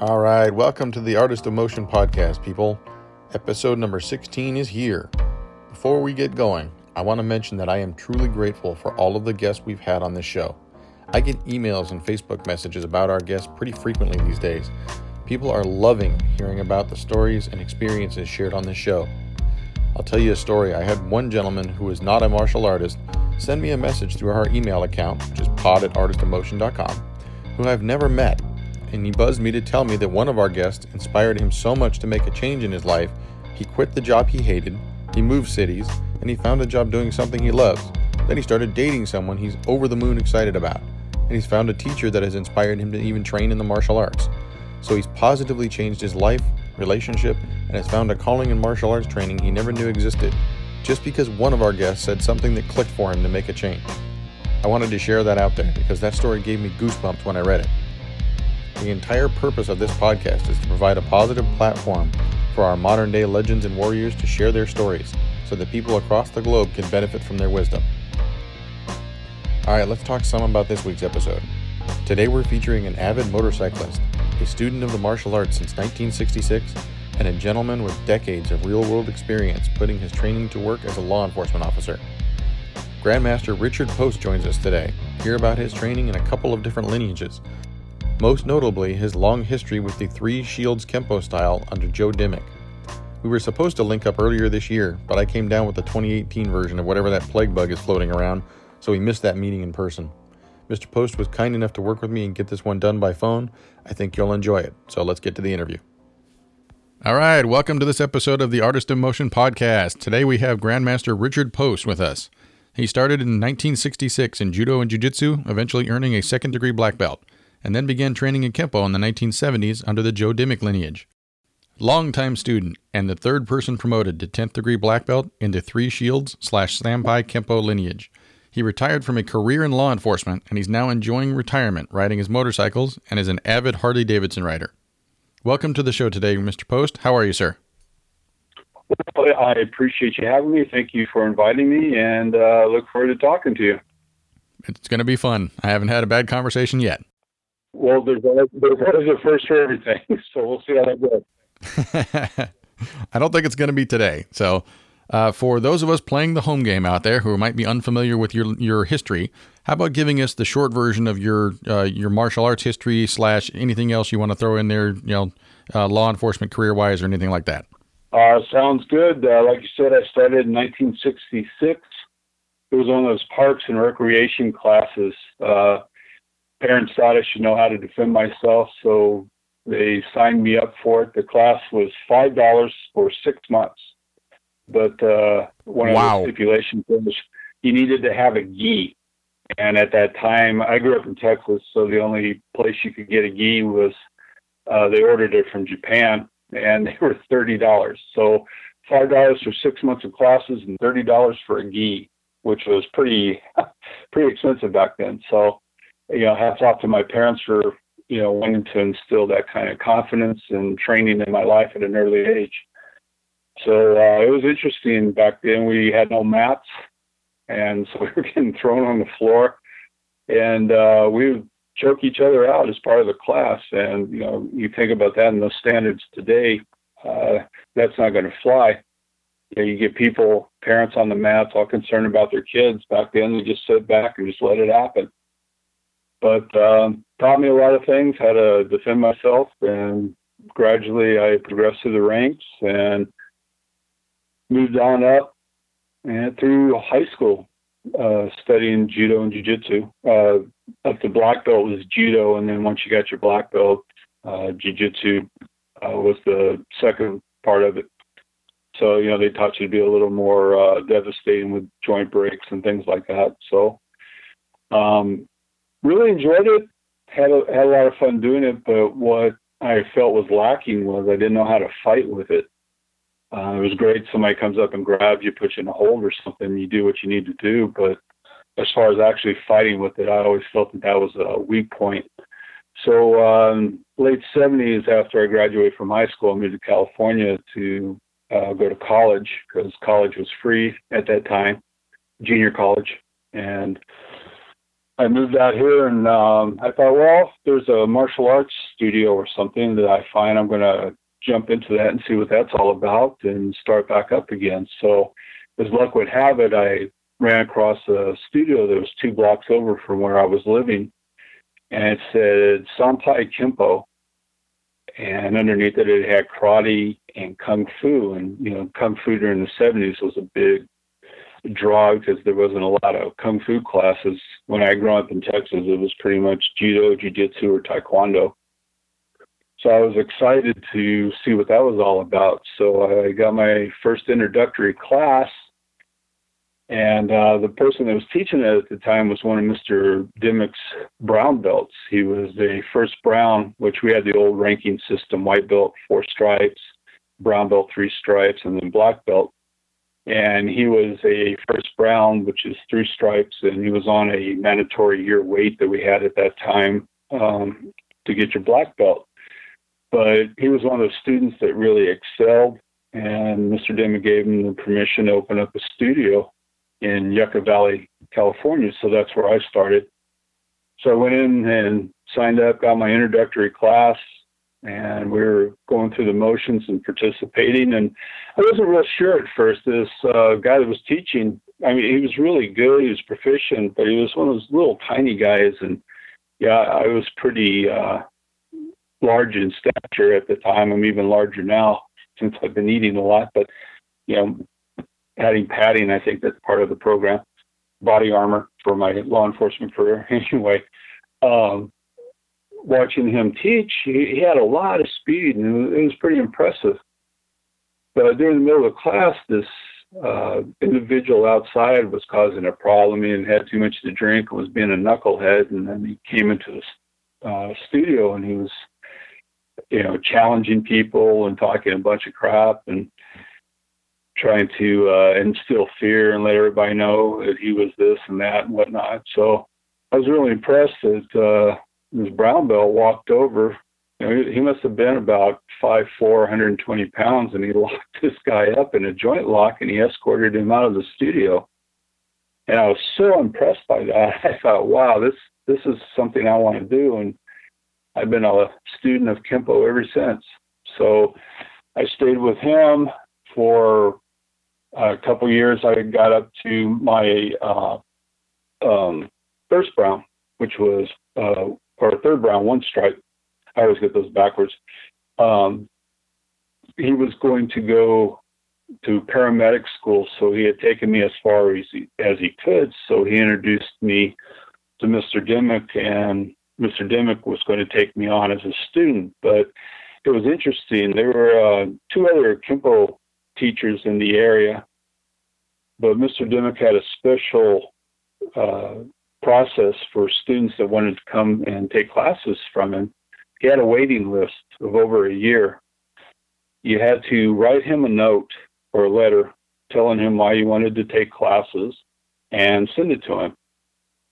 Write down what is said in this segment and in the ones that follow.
All right, welcome to the Artist of Motion podcast, people. Episode number 16 is here. Before we get going, I want to mention that I am truly grateful for all of the guests we've had on this show. I get emails and Facebook messages about our guests pretty frequently these days. People are loving hearing about the stories and experiences shared on this show. I'll tell you a story. I had one gentleman who is not a martial artist send me a message through our email account, which is pod at artistofmotion.com, who I've never met and he buzzed me to tell me that one of our guests inspired him so much to make a change in his life, he quit the job he hated, he moved cities, and he found a job doing something he loves. Then he started dating someone he's over the moon excited about, and he's found a teacher that has inspired him to even train in the martial arts. So he's positively changed his life, relationship, and has found a calling in martial arts training he never knew existed, just because one of our guests said something that clicked for him to make a change. I wanted to share that out there because that story gave me goosebumps when I read it. The entire purpose of this podcast is to provide a positive platform for our modern day legends and warriors to share their stories so that people across the globe can benefit from their wisdom. Alright, let's talk some about this week's episode. Today we're featuring an avid motorcyclist, a student of the martial arts since 1966, and a gentleman with decades of real world experience putting his training to work as a law enforcement officer. Grandmaster Richard Post joins us today. Hear about his training in a couple of different lineages, most notably his long history with the Three Shields Kempo style under Joe Dimmick. We were supposed to link up earlier this year, but I came down with the 2018 version of whatever that plague bug is floating around, so we missed that meeting in person. Mr. Post was kind enough to work with me and get this one done by phone. I think you'll enjoy it, so let's get to the interview. All right, welcome to this episode of the Artist in Motion podcast. Today we have Grandmaster Richard Post with us. He started in 1966 in Judo and Jiu Jitsu, eventually earning a second degree black belt and then began training in Kempo in the 1970s under the Joe Dimmick lineage. Longtime student and the third person promoted to 10th degree black belt in the Three Shields slash Sampai Kempo lineage. He retired from a career in law enforcement and he's now enjoying retirement riding his motorcycles and is an avid Harley Davidson rider. Welcome to the show today, Mr. Post. How are you, sir? Well, I appreciate you having me. Thank you for inviting me and uh, look forward to talking to you. It's going to be fun. I haven't had a bad conversation yet. Well, there's always, there's always a first for everything, so we'll see how that goes. I don't think it's going to be today. So, uh, for those of us playing the home game out there who might be unfamiliar with your your history, how about giving us the short version of your uh, your martial arts history slash anything else you want to throw in there? You know, uh, law enforcement career wise or anything like that. Uh, sounds good. Uh, like you said, I started in 1966. It was one of those parks and recreation classes. Parents thought I should know how to defend myself, so they signed me up for it. The class was five dollars for six months, but uh, one wow. of the stipulations was you needed to have a gi. And at that time, I grew up in Texas, so the only place you could get a gi was uh, they ordered it from Japan, and they were thirty dollars. So five dollars for six months of classes and thirty dollars for a gi, which was pretty pretty expensive back then. So you know, hats off to my parents for, you know, wanting to instill that kind of confidence and training in my life at an early age. So uh, it was interesting back then. We had no mats, and so we were getting thrown on the floor, and uh, we would choke each other out as part of the class. And you know, you think about that in those standards today, uh, that's not going to fly. You, know, you get people, parents on the mats, all concerned about their kids. Back then, they just sit back and just let it happen but um, taught me a lot of things, how to defend myself, and gradually I progressed through the ranks and moved on up and through high school, uh, studying judo and jiu-jitsu. Uh, up to black belt was judo, and then once you got your black belt, uh, jiu-jitsu uh, was the second part of it. So you know they taught you to be a little more uh, devastating with joint breaks and things like that. So um, really enjoyed it. Had a, had a lot of fun doing it, but what I felt was lacking was I didn't know how to fight with it. Uh, it was great. Somebody comes up and grabs you, puts you in a hold or something. You do what you need to do, but as far as actually fighting with it, I always felt that that was a weak point. So, um, late 70s, after I graduated from high school, I moved to California to uh, go to college because college was free at that time, junior college, and I moved out here and um, I thought, well, there's a martial arts studio or something that I find I'm going to jump into that and see what that's all about and start back up again. So, as luck would have it, I ran across a studio that was two blocks over from where I was living, and it said Sanpai Kempo, and underneath it it had karate and kung fu, and you know kung fu during the 70s was a big draw because there wasn't a lot of kung fu classes. When I grew up in Texas, it was pretty much judo, jiu-jitsu, or taekwondo. So I was excited to see what that was all about. So I got my first introductory class, and uh, the person that was teaching it at the time was one of Mr. Dimmick's brown belts. He was a first brown, which we had the old ranking system: white belt, four stripes, brown belt, three stripes, and then black belt and he was a first brown, which is three stripes, and he was on a mandatory year wait that we had at that time um, to get your black belt. But he was one of those students that really excelled, and Mr. Dimmick gave him the permission to open up a studio in Yucca Valley, California. So that's where I started. So I went in and signed up, got my introductory class, and we were going through the motions and participating. And I wasn't real sure at first. This uh, guy that was teaching, I mean, he was really good. He was proficient, but he was one of those little tiny guys. And yeah, I was pretty uh, large in stature at the time. I'm even larger now since I've been eating a lot. But you know, adding padding, I think that's part of the program. Body armor for my law enforcement career, anyway. Um, watching him teach, he, he had a lot of speed and it was pretty impressive. But during the middle of class, this uh, individual outside was causing a problem. He had too much to drink and was being a knucklehead. And then he came into the uh, studio and he was, you know, challenging people and talking a bunch of crap and trying to uh, instill fear and let everybody know that he was this and that and whatnot. So I was really impressed that uh, this brown belt walked over. You know, he must have been about five four, 120 pounds, and he locked this guy up in a joint lock, and he escorted him out of the studio. And I was so impressed by that. I thought, wow, this this is something I want to do, and I've been a student of Kempo ever since. So I stayed with him for a couple years. I got up to my uh, um, first brown, which was uh, or third brown, one stripe. I always get those backwards. Um, he was going to go to paramedic school, so he had taken me as far as he, as he could. So he introduced me to Mr. Dimmick, and Mr. Dimmick was going to take me on as a student. But it was interesting. There were uh, two other Kempo teachers in the area, but Mr. Dimmick had a special uh, process for students that wanted to come and take classes from him. He had a waiting list of over a year. You had to write him a note or a letter telling him why you wanted to take classes and send it to him.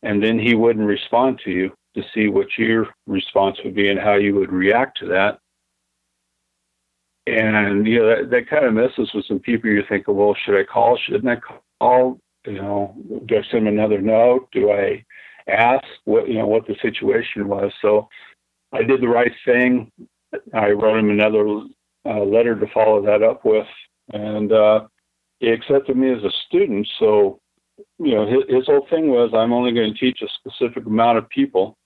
And then he wouldn't respond to you to see what your response would be and how you would react to that. And you know that, that kind of messes with some people. You're thinking, well, should I call? Shouldn't I call? You know, do I send him another note? Do I ask what you know what the situation was? So I did the right thing. I wrote him another uh, letter to follow that up with, and uh, he accepted me as a student. So you know, his, his whole thing was, I'm only going to teach a specific amount of people.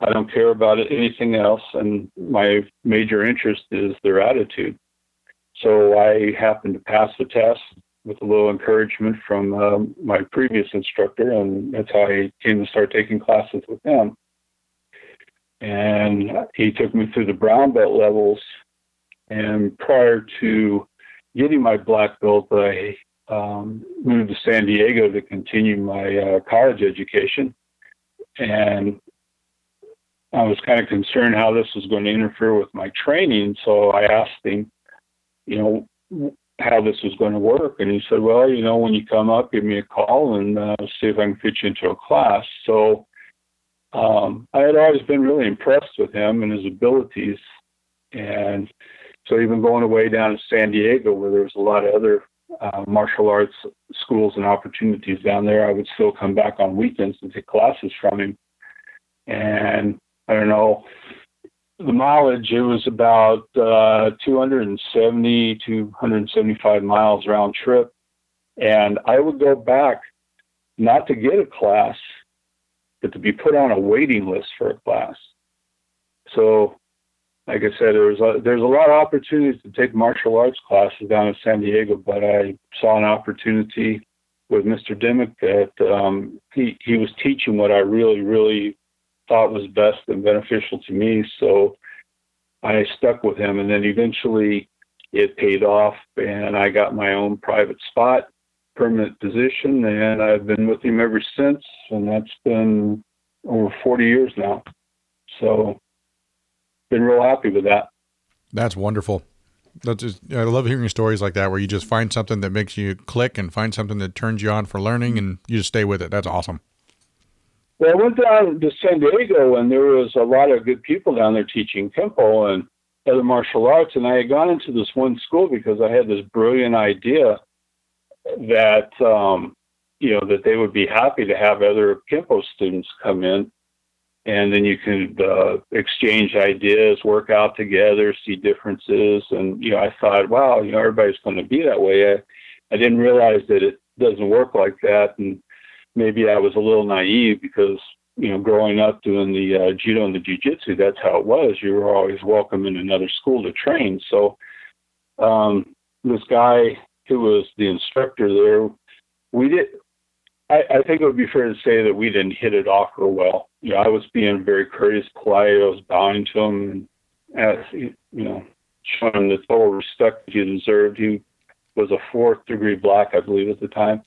I don't care about anything else, and my major interest is their attitude. So I happened to pass the test with a little encouragement from um, my previous instructor, and that's how I came to start taking classes with him. And he took me through the brown belt levels. And prior to getting my black belt, I um, moved to San Diego to continue my uh, college education. And I was kind of concerned how this was going to interfere with my training. So I asked him, you know, how this was going to work. And he said, well, you know, when you come up, give me a call and uh, see if I can fit you into a class. So um, I had always been really impressed with him and his abilities. And so even going away down to San Diego, where there was a lot of other uh, martial arts schools and opportunities down there, I would still come back on weekends and take classes from him. And I don't know, the mileage, it was about uh, 270 to 175 miles round trip. And I would go back not to get a class, but to be put on a waiting list for a class. So, like I said, there's a, there's a lot of opportunities to take martial arts classes down in San Diego, but I saw an opportunity with Mr. Dimmick that um, he he was teaching what I really really thought was best and beneficial to me. So I stuck with him, and then eventually it paid off, and I got my own private spot, permanent position, and I've been with him ever since, and that's been over 40 years now. So, been real happy with that. That's wonderful. That's just, I love hearing stories like that where you just find something that makes you click and find something that turns you on for learning, and you just stay with it. That's awesome. Well, I went down to San Diego, and there was a lot of good people down there teaching Kempo and other martial arts. And I had gone into this one school because I had this brilliant idea that um, you know that they would be happy to have other Kempo students come in, and then you could uh, exchange ideas, work out together, see differences. And you know, I thought, wow, you know, everybody's going to be that way. I, I didn't realize that it doesn't work like that, and maybe I was a little naive because you know growing up doing the uh, judo and the jiu-jitsu that's how it was. You were always welcome in another school to train. So um, this guy who was the instructor there we did I, I think it would be fair to say that we didn't hit it off real well. You know I was being very courteous polite. I was bowing to him and as you know showing him the total respect he deserved. He was a fourth degree black I believe at the time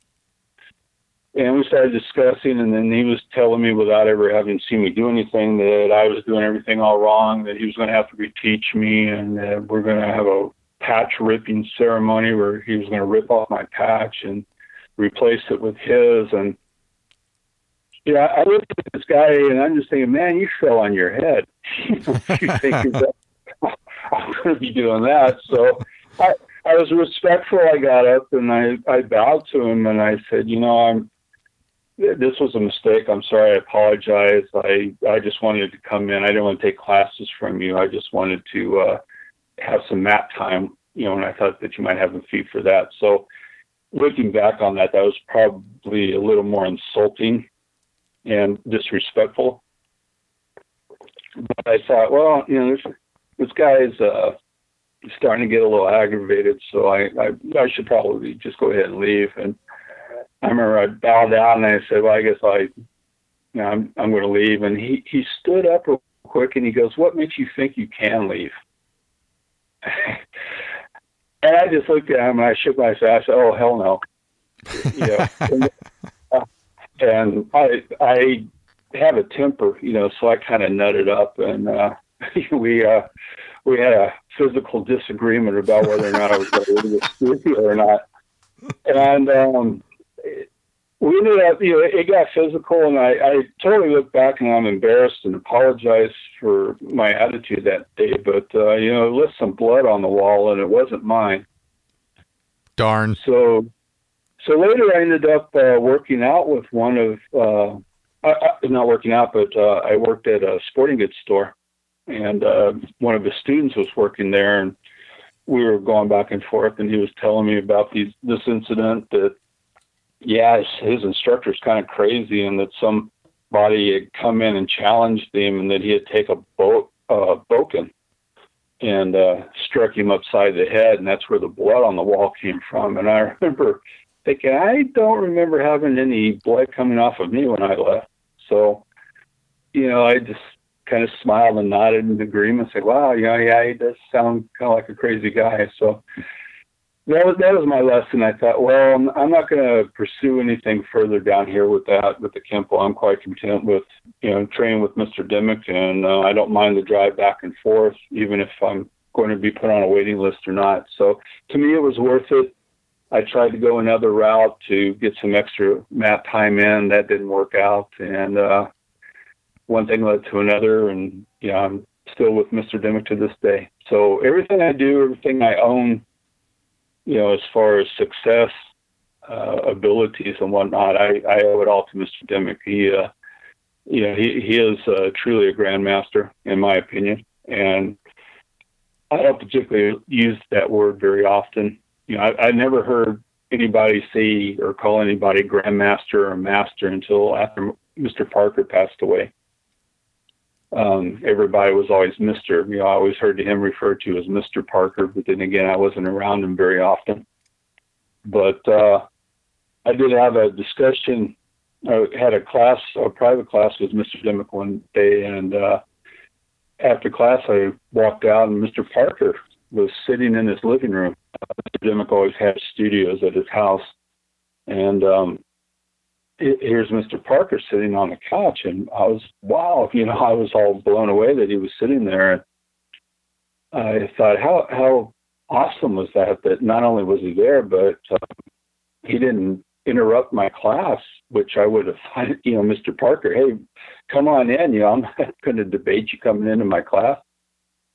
and we started discussing and then he was telling me without ever having seen me do anything that I was doing everything all wrong, that he was going to have to reteach me and that we're going to have a patch ripping ceremony where he was going to rip off my patch and replace it with his and yeah, I looked at this guy and I'm just thinking, man, you fell on your head. you think I'm going to be doing that. So I, I was respectful. I got up and I, I bowed to him and I said, you know, I'm this was a mistake. I'm sorry. I apologize. I I just wanted to come in. I didn't want to take classes from you. I just wanted to uh, have some mat time, you know, and I thought that you might have a fee for that. So looking back on that, that was probably a little more insulting and disrespectful. But I thought, well, you know, this this guy's uh, starting to get a little aggravated, so I, I I should probably just go ahead and leave. And I remember I bowed down and I said, "Well, I guess I, you know, I'm I'm going to leave." And he he stood up real quick and he goes, "What makes you think you can leave?" and I just looked at him and I shook my head. I said, "Oh hell no!" you know, and, uh, and I I have a temper, you know, so I kind of nutted up and uh, we uh, we had a physical disagreement about whether or not I was going to leave the studio or not. And um, we ended up, you know, it got physical, and I, I totally look back and I'm embarrassed and apologize for my attitude that day. But uh, you know, it left some blood on the wall, and it wasn't mine. Darn. So, so later I ended up uh, working out with one of, uh, I, I, not working out, but uh, I worked at a sporting goods store, and uh, one of the students was working there, and we were going back and forth, and he was telling me about these this incident that yeah, his, his instructor's kind of crazy, and that somebody had come in and challenged him, and that he had take a boat, uh, bokken and uh, struck him upside the head, and that's where the blood on the wall came from. And I remember thinking, I don't remember having any blood coming off of me when I left. So, you know, I just kind of smiled and nodded in agreement, and said, "Wow, yeah, yeah, he does sound kind of like a crazy guy." So that was that was my lesson. I thought, well, I'm, not going to pursue anything further down here with that with the Kempo. I'm quite content with you know training with Mr. Dimmick, and uh, I don't mind the drive back and forth, even if I'm going to be put on a waiting list or not. So to me, it was worth it. I tried to go another route to get some extra mat time in. That didn't work out, and uh, one thing led to another, and yeah, I'm still with Mr. Dimmick to this day. So everything I do, everything I own you know, as far as success, uh, abilities and whatnot, I, I owe it all to Mr. Dimmick. He, uh, you know, he, he is uh, truly a grandmaster, in my opinion. And I don't particularly use that word very often. You know, I, I never heard anybody say or call anybody grandmaster or master until after Mr. Parker passed away. Um, everybody was always Mr. You know, I always heard him referred to as Mr. Parker, but then again, I wasn't around him very often. But uh, I did have a discussion. I had a class, a private class with Mr. Dimmick one day, and uh, after class, I walked out, and Mr. Parker was sitting in his living room. Uh, Mr. Dimmick always had studios at his house, and um, it, here's Mr. Parker sitting on the couch, and I was wow, you know, I was all blown away that he was sitting there, and I thought, how how awesome was that? That not only was he there, but um, he didn't interrupt my class, which I would have, you know, Mr. Parker, hey, come on in. You know, I'm not going to debate you coming into my class.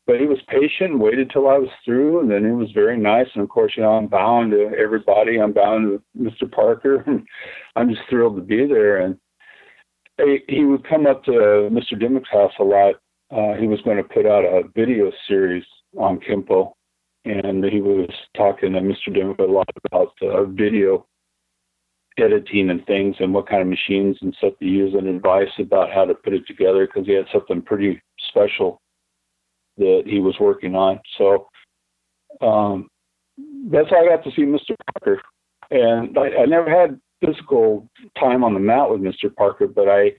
But he was patient, waited till I was through, and then he was very nice. And of course, you know, I'm bound to everybody. I'm bound to Mr. Parker. I'm just thrilled to be there. And he would come up to Mr. Dimmick's house a lot. Uh, he was going to put out a video series on Kempo, and he was talking to Mr. Dimmick a lot about uh, video editing and things and what kind of machines and stuff to use and advice about how to put it together because he had something pretty special that he was working on. So um, that's how I got to see Mr. Parker. And I, I never had physical time on the mat with Mr. Parker, but I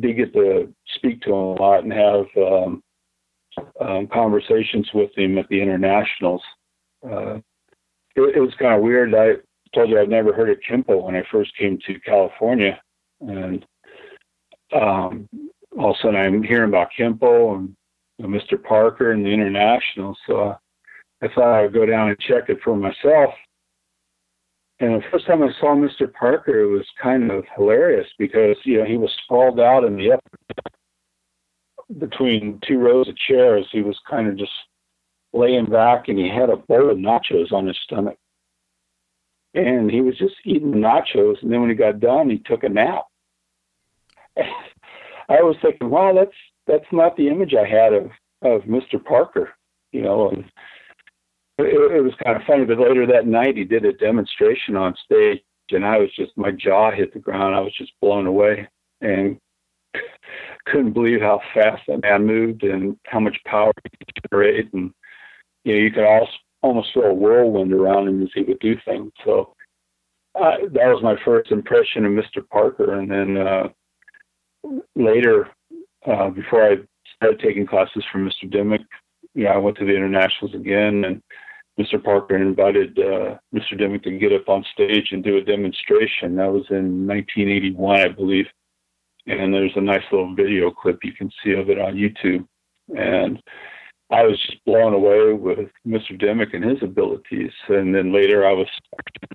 did get to speak to him a lot and have um, um, conversations with him at the internationals. Uh, it, it was kind of weird. I told you I'd never heard of Kempo when I first came to California, and um, all of a sudden I'm hearing about Kempo and Mr. Parker and the International. So I thought I'd go down and check it for myself. And the first time I saw Mr. Parker, it was kind of hilarious because you know he was sprawled out in the upper between two rows of chairs. He was kind of just laying back, and he had a bowl of nachos on his stomach and he was just eating nachos. And then when he got done, he took a nap. I was thinking, wow, that's that's not the image I had of of Mr. Parker, you know. And it, it was kind of funny. But later that night, he did a demonstration on stage, and I was just my jaw hit the ground. I was just blown away and couldn't believe how fast that man moved and how much power he could generate. And you know, you could also almost feel a whirlwind around him as he would do things. So uh, that was my first impression of Mr. Parker. And then uh, later, uh, before I started taking classes from Mr. Dimmick, yeah, I went to the internationals again, and Mr. Parker invited uh, Mr. Dimmick to get up on stage and do a demonstration. That was in 1981, I believe. And there's a nice little video clip you can see of it on YouTube. And I was just blown away with Mr. Dimmick and his abilities. And then later I was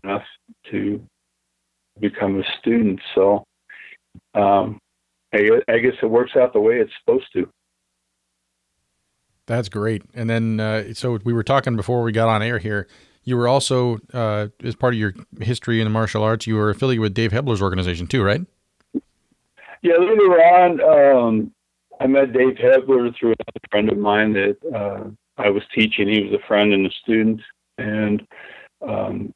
enough to become a student. So um, I, I, guess it works out the way it's supposed to. That's great. And then, uh, so we were talking before we got on air here. You were also, uh, as part of your history in the martial arts, you were affiliated with Dave Hebler's organization too, right? Yeah, later on, um, I met Dave Hebler through a friend of mine that uh, I was teaching. He was a friend and a student, and um,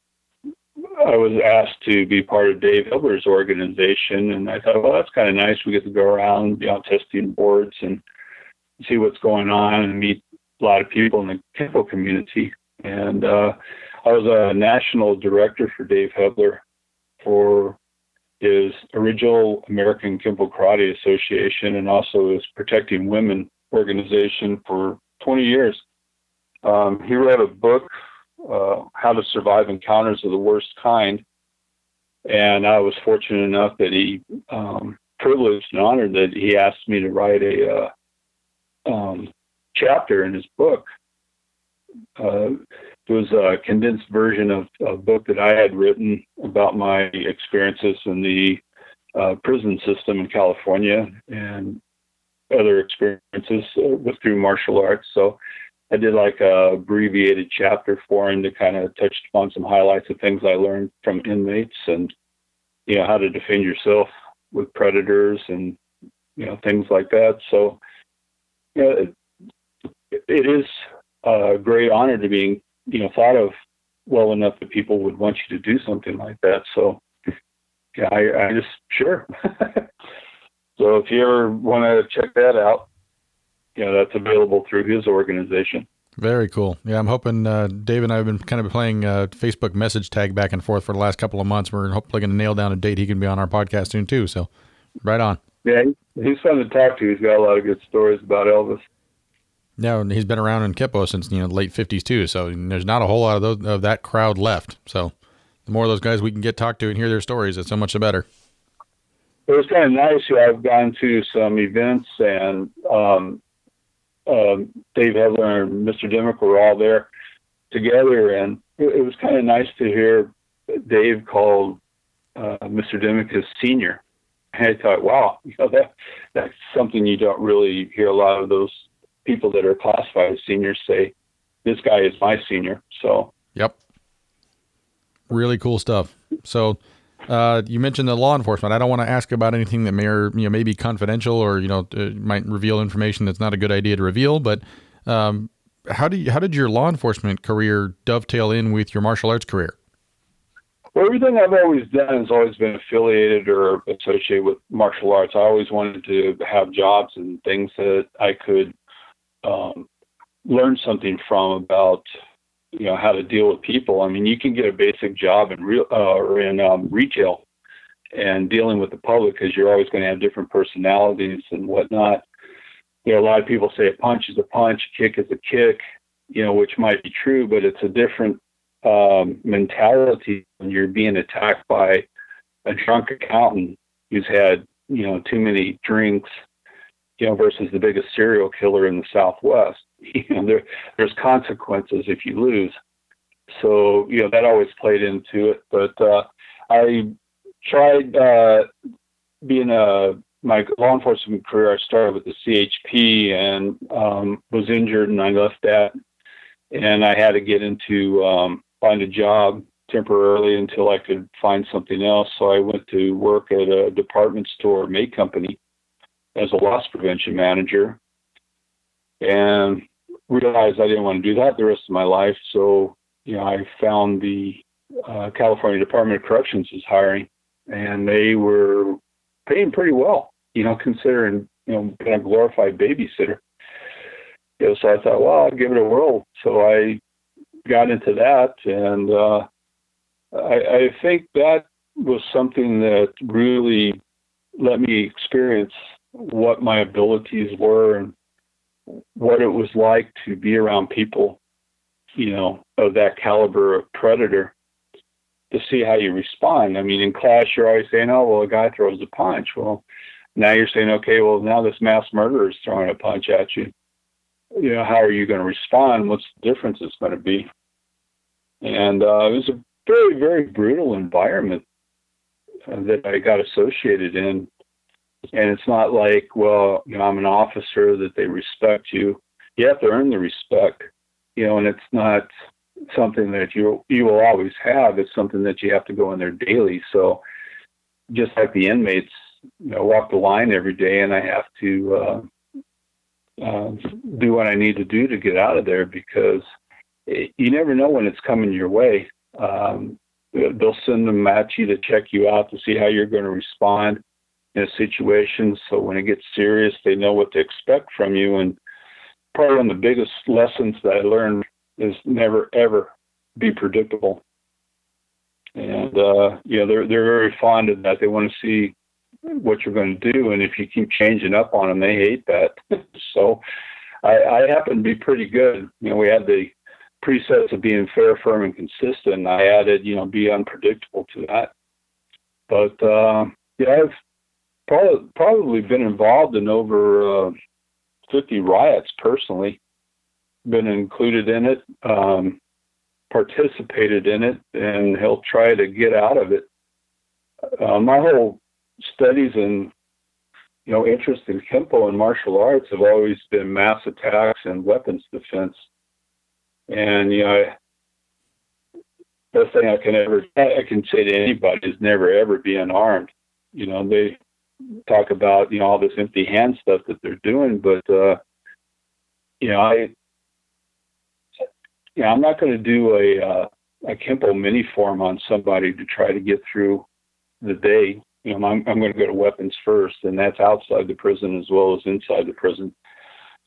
I was asked to be part of Dave Hebler's organization. And I thought, well, that's kind of nice. We get to go around, be on testing boards, and see what's going on, and meet a lot of people in the Kempo community. And uh, I was a national director for Dave Hebler for his Original American Kempo Karate Association and also his Protecting Women organization for 20 years. Um, he wrote a book, uh, How to Survive Encounters of the Worst Kind. And I was fortunate enough that he, um, privileged and honored that he asked me to write a uh, um, chapter in his book. Uh, it was a condensed version of a book that I had written about my experiences in the uh, prison system in California and other experiences uh, with through martial arts. So I did like a abbreviated chapter for him to kind of touch upon some highlights of things I learned from inmates and you know how to defend yourself with predators and you know things like that. So you know it, it is a great honor to being you know thought of well enough that people would want you to do something like that. So yeah, I, I just sure. so if you ever want to check that out, you know that's available through his organization. Very cool. Yeah, I'm hoping uh, Dave and I have been kind of playing uh, Facebook message tag back and forth for the last couple of months. We're hopefully going to nail down a date he can be on our podcast soon too. So, right on. Yeah, he's fun to talk to. He's got a lot of good stories about Elvis. Yeah, he's been around in Kempo since you know late '50s too. So there's not a whole lot of those of that crowd left. So the more of those guys we can get talked to and hear their stories, it's so much the better. It was kind of nice. I've gone to some events and um, um, Dave Hebler and Mr. Dimmick were all there together, and it, it was kind of nice to hear Dave call uh, Mr. Dimmick his senior. And I thought, wow, you know that that's something you don't really hear a lot of those people that are classified as seniors say. This guy is my senior. So. Yep. Really cool stuff. So uh, you mentioned the law enforcement. I don't want to ask about anything that may or you know may be confidential or you know uh, might reveal information that's not a good idea to reveal. But um, how do you, how did your law enforcement career dovetail in with your martial arts career? Well, everything I've always done has always been affiliated or associated with martial arts. I always wanted to have jobs and things that I could um, learn something from about you know how to deal with people. I mean, you can get a basic job in real uh, or in um, retail and dealing with the public because you're always going to have different personalities and whatnot. You know, a lot of people say a punch is a punch, a kick is a kick. You know, which might be true, but it's a different um, mentality when you're being attacked by a drunk accountant who's had you know too many drinks you know, versus the biggest serial killer in the Southwest. You know, there, there's consequences if you lose. So, you know, that always played into it. But uh, I tried uh, being a my law enforcement career. I started with the CHP and um, was injured, and I left that, and I had to get into um, find a job temporarily until I could find something else. So I went to work at a department store, May Company, as a loss prevention manager and realized I didn't want to do that the rest of my life. So, you know, I found the uh, California Department of Corrections was hiring and they were paying pretty well, you know, considering, you know, being a glorified babysitter. You know, so I thought, well, I'll give it a whirl. So I got into that and uh, I, I think that was something that really let me experience what my abilities were and what it was like to be around people, you know, of that caliber of predator to see how you respond. I mean, in class, you're always saying, oh, well, a guy throws a punch. Well, now you're saying, okay, well, now this mass murderer is throwing a punch at you. You know, how are you going to respond? What's the difference it's going to be? And uh, it was a very, very brutal environment uh, that I got associated in and it's not like, well, you know, I'm an officer that they respect you. You have to earn the respect, you know, and it's not something that you you will always have. It's something that you have to go in there daily. So, just like the inmates, you know, walk the line every day, and I have to uh, uh, do what I need to do to get out of there because it, you never know when it's coming your way. Um, they'll send them at you to check you out to see how you're going to respond in a situation. So when it gets serious, they know what to expect from you. And probably one of the biggest lessons that I learned is never ever be predictable. And uh, you know they're they're very fond of that. They want to see what you're going to do, and if you keep changing up on them, they hate that. so I, I happen to be pretty good. You know, we had the presets of being fair, firm, and consistent. I added, you know, be unpredictable to that. But uh, yeah, I've probably, probably been involved in over uh, 50 riots personally, been included in it, um, participated in it, and he'll try to get out of it. Uh, my whole studies and you know interest in kempo and martial arts have always been mass attacks and weapons defense. And you know, best thing I can ever I can say to anybody is never ever be unarmed. You know, they talk about you know all this empty hand stuff that they're doing, but uh, you know, I yeah, I'm not going to do a uh, a Kempo mini form on somebody to try to get through the day. You know, I'm, I'm going to go to weapons first, and that's outside the prison as well as inside the prison.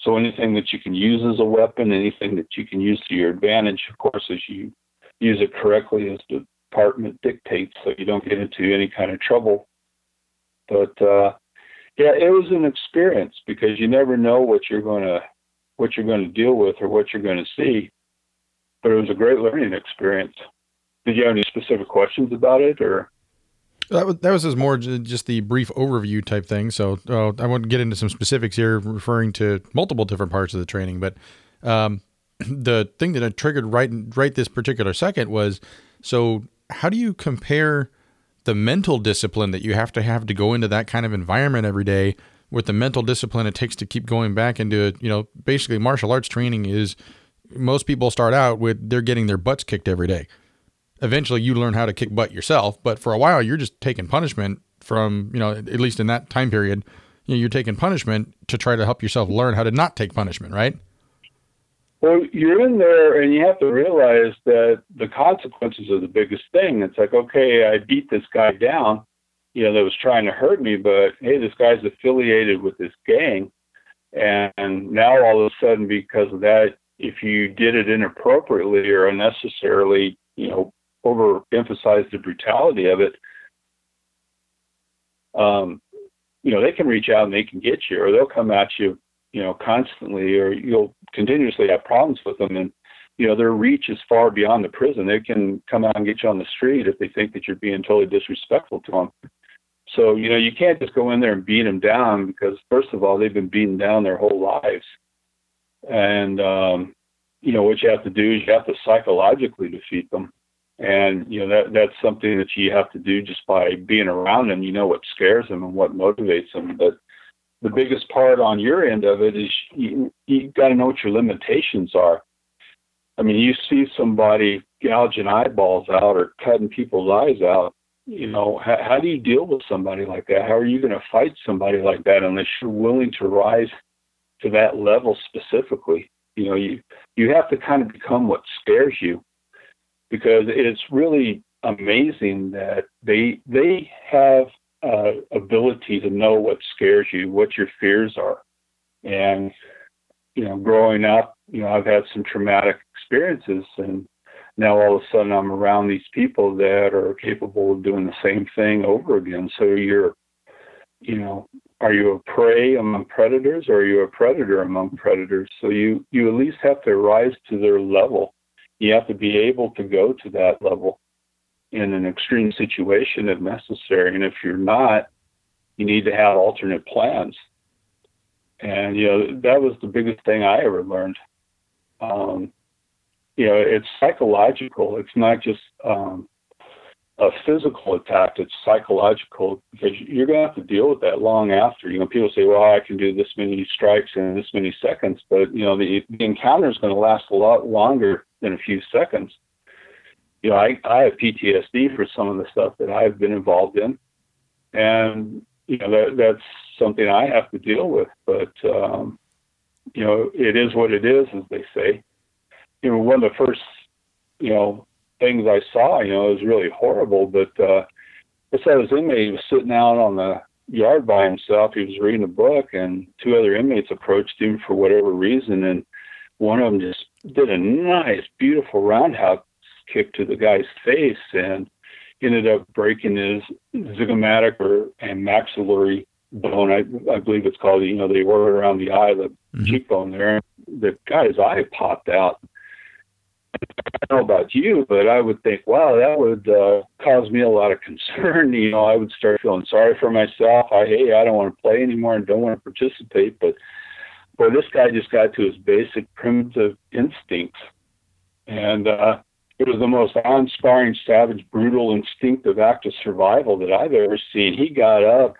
So anything that you can use as a weapon, anything that you can use to your advantage, of course, as you use it correctly as the department dictates, so you don't get into any kind of trouble. But uh, yeah, it was an experience because you never know what you're to what you're to deal with or what you're to see. But it was a great learning experience. Did you have any specific questions about it, or? That was, that was just more just the brief overview type thing. So uh, I won't get into some specifics here, referring to multiple different parts of the training. But um, the thing that triggered right right this particular second was so how do you compare the mental discipline that you have to have to go into that kind of environment every day with the mental discipline it takes to keep going back into it, you know basically martial arts training is most people start out with they're getting their butts kicked every day. Eventually you learn how to kick butt yourself but for a while you're just taking punishment from you know at least in that time period you know, you're taking punishment to try to help yourself learn how to not take punishment right well you're in there and you have to realize that the consequences are the biggest thing it's like okay i beat this guy down you know, that was trying to hurt me, but hey, this guy's affiliated with this gang. And now all of a sudden, because of that, if you did it inappropriately or unnecessarily, you know, overemphasize the brutality of it, um, you know, they can reach out and they can get you, or they'll come at you, you know, constantly, or you'll continuously have problems with them. And, you know, their reach is far beyond the prison. They can come out and get you on the street if they think that you're being totally disrespectful to them. So, you know, you can't just go in there and beat them down because, first of all, they've been beaten down their whole lives. And, um, you know, what you have to do is you have to psychologically defeat them. And, you know, that that's something that you have to do just by being around them. You know what scares them and what motivates them. But the biggest part on your end of it is you, you got to know what your limitations are. I mean, you see somebody gouging eyeballs out or cutting people's eyes out you know, how, how do you deal with somebody like that? How are you going to fight somebody like that unless you're willing to rise to that level specifically? You know, you you have to kind of become what scares you, because it's really amazing that they they have uh, ability to know what scares you, what your fears are, and you know, growing up, you know, I've had some traumatic experiences, and now all of a sudden I'm around these people that are capable of doing the same thing over again. So you're, you know, are you a prey among predators or are you a predator among predators? So you, you at least have to rise to their level. You have to be able to go to that level in an extreme situation if necessary. And if you're not, you need to have alternate plans. And, you know, that was the biggest thing I ever learned. Um, you know, it's psychological. It's not just um, a physical attack. It's psychological because you're going to have to deal with that long after. You know, people say, "Well, I can do this many strikes in this many seconds," but you know, the, the encounter is going to last a lot longer than a few seconds. You know, I I have PTSD for some of the stuff that I've been involved in, and you know that that's something I have to deal with. But um, you know, it is what it is, as they say you know, one of the first, you know, things I saw, you know, it was really horrible. But uh, this was inmate he was sitting out on the yard by himself. He was reading a book, and two other inmates approached him for whatever reason, and one of them just did a nice, beautiful roundhouse kick to the guy's face, and ended up breaking his zygomatic or and maxillary bone. I, I believe it's called. You know, the orbit around the eye, the mm-hmm. cheekbone there. The guy's eye popped out. I don't know about you, but I would think, wow, that would uh, cause me a lot of concern. You know, I would start feeling sorry for myself. I, hey, I don't want to play anymore and don't want to participate. But, boy, this guy just got to his basic primitive instincts. And uh, it was the most unsparing, savage, brutal, instinctive act of survival that I've ever seen. He got up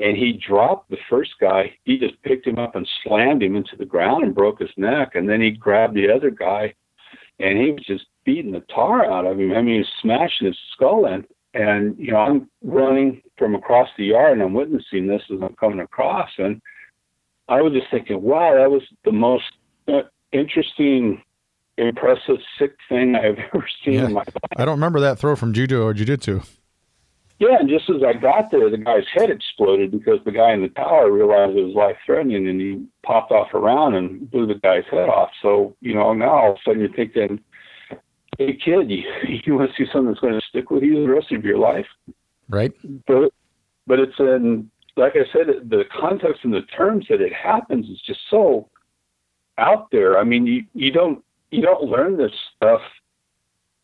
and he dropped the first guy. He just picked him up and slammed him into the ground and broke his neck. And then he grabbed the other guy and he was just beating the tar out of him. I mean, he was smashing his skull in. And you know, I'm running from across the yard, and I'm witnessing this as I'm coming across, and I was just thinking, wow, that was the most uh, interesting, impressive, sick thing I've ever seen yeah. in my life. I don't remember that throw from judo or jiu-jitsu. Yeah, and just as I got there, the guy's head exploded because the guy in the tower realized it was life threatening and he popped off around and blew the guy's head off. So, you know, now all of a sudden you're thinking, hey, kid, you, you want to see something that's going to stick with you the rest of your life? Right. But, but it's in, like I said, the context and the terms that it happens is just so out there. I mean, you, you don't, you don't learn this stuff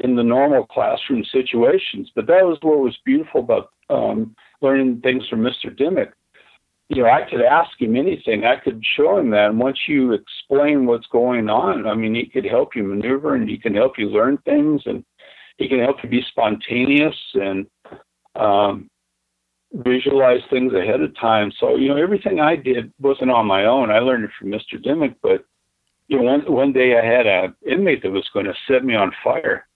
in the normal classroom situations. But that was what was beautiful about um, learning things from Mr. Dimmick. You know, I could ask him anything. I could show him that. And once you explain what's going on, I mean, he could help you maneuver and he can help you learn things and he can help you be spontaneous and um, visualize things ahead of time. So, you know, everything I did wasn't on my own. I learned it from Mr. Dimmick, but you know, one one day I had a inmate that was going to set me on fire,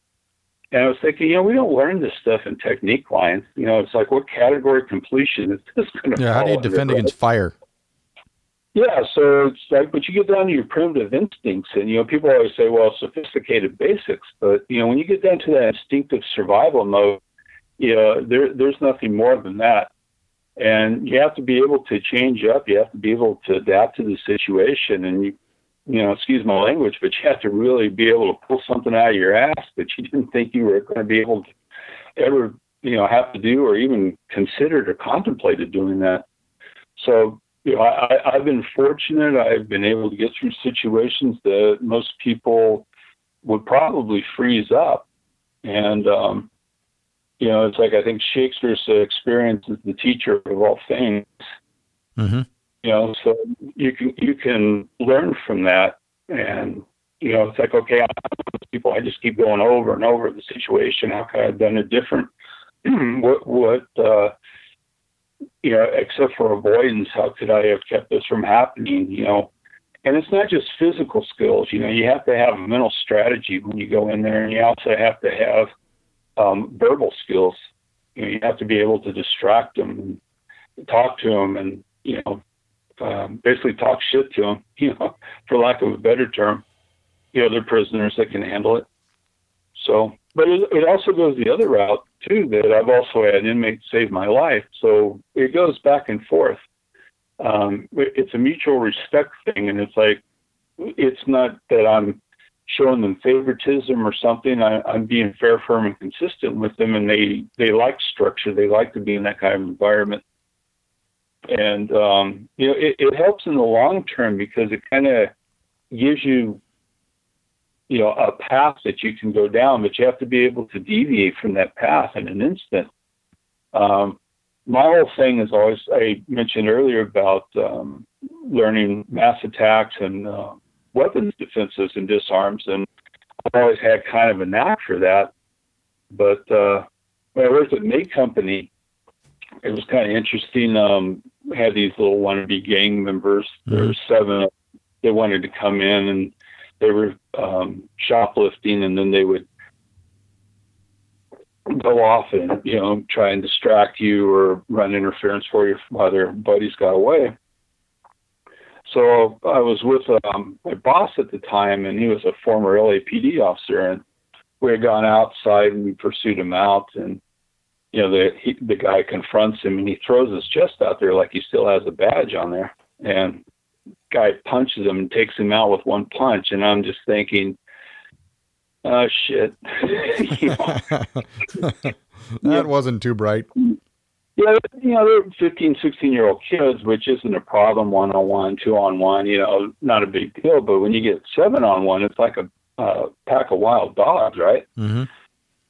and I was thinking, you know, we don't learn this stuff in technique lines. You know, it's like what category completion is this going to? Yeah, how do you defend against fire? Yeah, so it's like, but you get down to your primitive instincts, and you know, people always say, well, sophisticated basics, but you know, when you get down to that instinctive survival mode, you know, there there's nothing more than that, and you have to be able to change up. You have to be able to adapt to the situation, and you you know, excuse my language, but you have to really be able to pull something out of your ass that you didn't think you were going to be able to ever, you know, have to do or even considered or contemplated doing that. So, you know, I, I've been fortunate. I've been able to get through situations that most people would probably freeze up. And, um, you know, it's like I think Shakespeare's experience is the teacher of all things. Mm-hmm you know so you can you can learn from that. And you know it's like okay I'm people i just keep going over and over the situation. How could i have done it different? What what uh you know except for avoidance how could i have kept this from happening you know? And it's not just physical skills you know you have to have a mental strategy when you go in there and you also have to have um verbal skills. You know you have to be able to distract them and talk to them and you know um, basically talk shit to them, you know, for lack of a better term. You know, they're prisoners that can handle it. So, but it, it also goes the other route too. That I've also had inmates save my life. So it goes back and forth. Um, it's a mutual respect thing, and it's like it's not that I'm showing them favoritism or something. I, I'm being fair, firm, and consistent with them, and they they like structure. They like to be in that kind of environment and um, you know it, it helps in the long term because it kind of gives you you know a path that you can go down, but you have to be able to deviate from that path in an instant. Um, my whole thing is always I mentioned earlier about um, learning mass attacks and uh, weapons defenses and disarms, and I've always had kind of a knack for that. But uh, when I worked at May Company, it was kind of interesting. Um, had these little wannabe gang members. Mm-hmm. There were seven. They wanted to come in and they were um, shoplifting, and then they would go off and you know try and distract you or run interference for you while their buddies got away. So I was with um, my boss at the time, and he was a former LAPD officer, and we had gone outside and we pursued him out, and you know, the he, the guy confronts him and he throws his chest out there like he still has a badge on there, and guy punches him and takes him out with one punch, and I'm just thinking, oh shit, that yeah. wasn't too bright. Yeah, you know, they're 15, 16 year old kids, which isn't a problem one on one, two on one, you know, not a big deal. But when you get seven on one, it's like a uh, pack of wild dogs, right? Mm-hmm.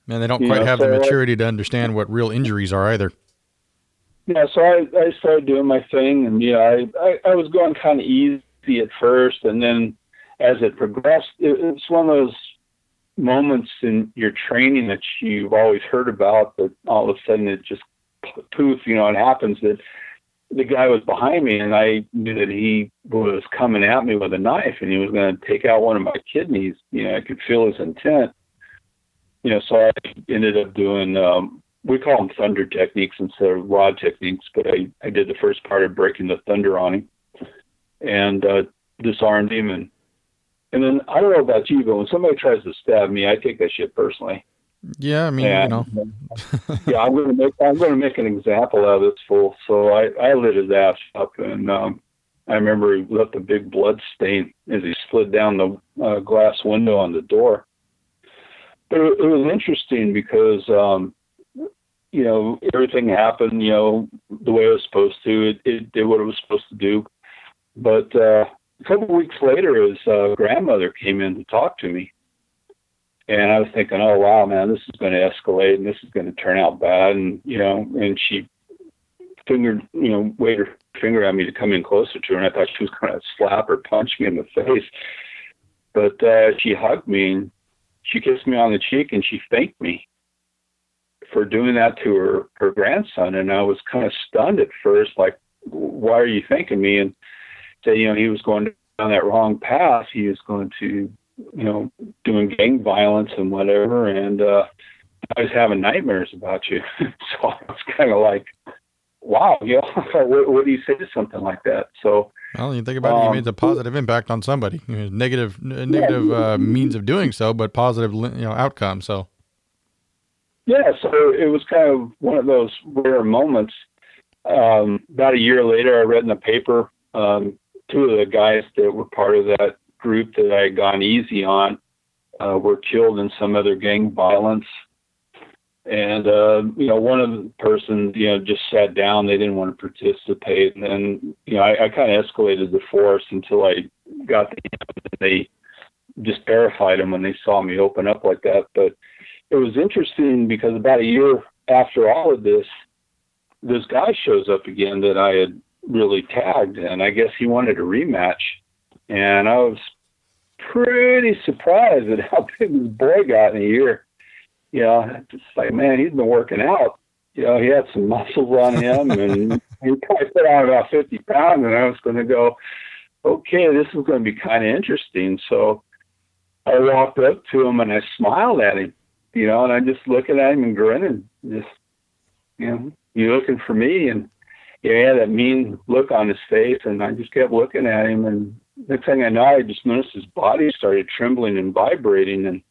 And they don't quite have so the maturity to understand what real injuries are either. Yeah, so I, I started doing my thing, and yeah, I, I, I was going kind of easy at first, and then as it progressed, it, it's one of those moments in your training that you've always heard about, but all of a sudden it just poof, you know, it happens that the guy was behind me, and I knew that he was coming at me with a knife, and he was going to take out one of my kidneys. You know, I could feel his intent. You know, so I ended up doing um, we call them thunder techniques instead of rod techniques, but I I did the first part of breaking the thunder on him, and uh, disarmed him, and and then I don't know about you, but when somebody tries to stab me, I take that shit personally. Yeah, I mean, and, you know. yeah, I'm gonna make I'm gonna make an example out of this fool. So I I lit his ass up, and um, I remember he left a big blood stain as he slid down the uh, glass window on the door. It, it was interesting because um, you know everything happened you know the way it was supposed to. It, it did what it was supposed to do. But uh, a couple weeks later, his uh, grandmother came in to talk to me and I was thinking, oh wow, man, this is going to escalate and this is going to turn out bad. And you know, and she fingered, you know, waved her finger at me to come in closer to her, and I thought she was going to slap or punch me in the face. But uh, she hugged me and she kissed me on the cheek and she thanked me for doing that to her her grandson. And I was kind of stunned at first, like, why are you thanking me? And said, you know, he was going down that wrong path. He was going to you know, doing gang violence and whatever, and uh, I was having nightmares about you. so I was kind of like, wow, you know, what, what, do you say to something like that? So, well, you think about um, it, you made a positive impact on somebody. You know, negative, negative yeah. uh, means of doing so, but positive, you know, outcome. So, yeah, so it was kind of one of those rare moments. Um, about a year later, I read in the paper um, two of the guys that were part of that group that I had gone easy on uh, were killed in some other gang violence. And, uh, you know, one of the persons, you know, just sat down. They didn't want to participate. And then, you know, I, I kind of escalated the force until I got the, they just terrified them when they saw me open up like that. But it was interesting because about a year after all of this, this guy shows up again that I had really tagged, and I guess he wanted a rematch and I was pretty surprised at how big this boy got in a year. You know, it's like, man, he's been working out. You know, he had some muscles on him, and he probably put on about 50 pounds. And I was going to go, okay, this is going to be kind of interesting. So I walked up to him and I smiled at him, you know, and I just looking at him and grinning, just, you know, you looking for me? And you know, he had that mean look on his face, and I just kept looking at him and next thing I know, I just noticed his body started trembling and vibrating, and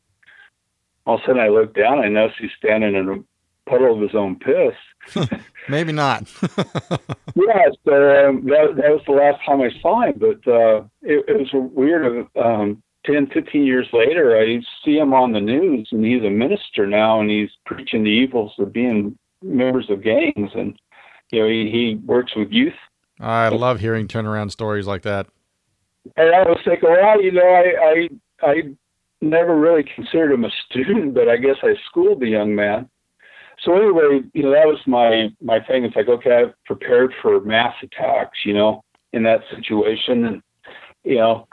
all of a sudden I look down. I notice he's standing in a puddle of his own piss. Maybe not. yeah, so um, that that was the last time I saw him, but uh, it, it was weird. Um, 10, 15 years later, I see him on the news, and he's a minister now, and he's preaching the evils of being members of gangs, and you know he, he works with youth. I love hearing turnaround stories like that and I was thinking, well, you know, I, I, I never really considered him a student, but I guess I schooled the young man. So anyway, you know, that was my my thing. It's like, okay, I've prepared for mass attacks, you know, in that situation, and you know,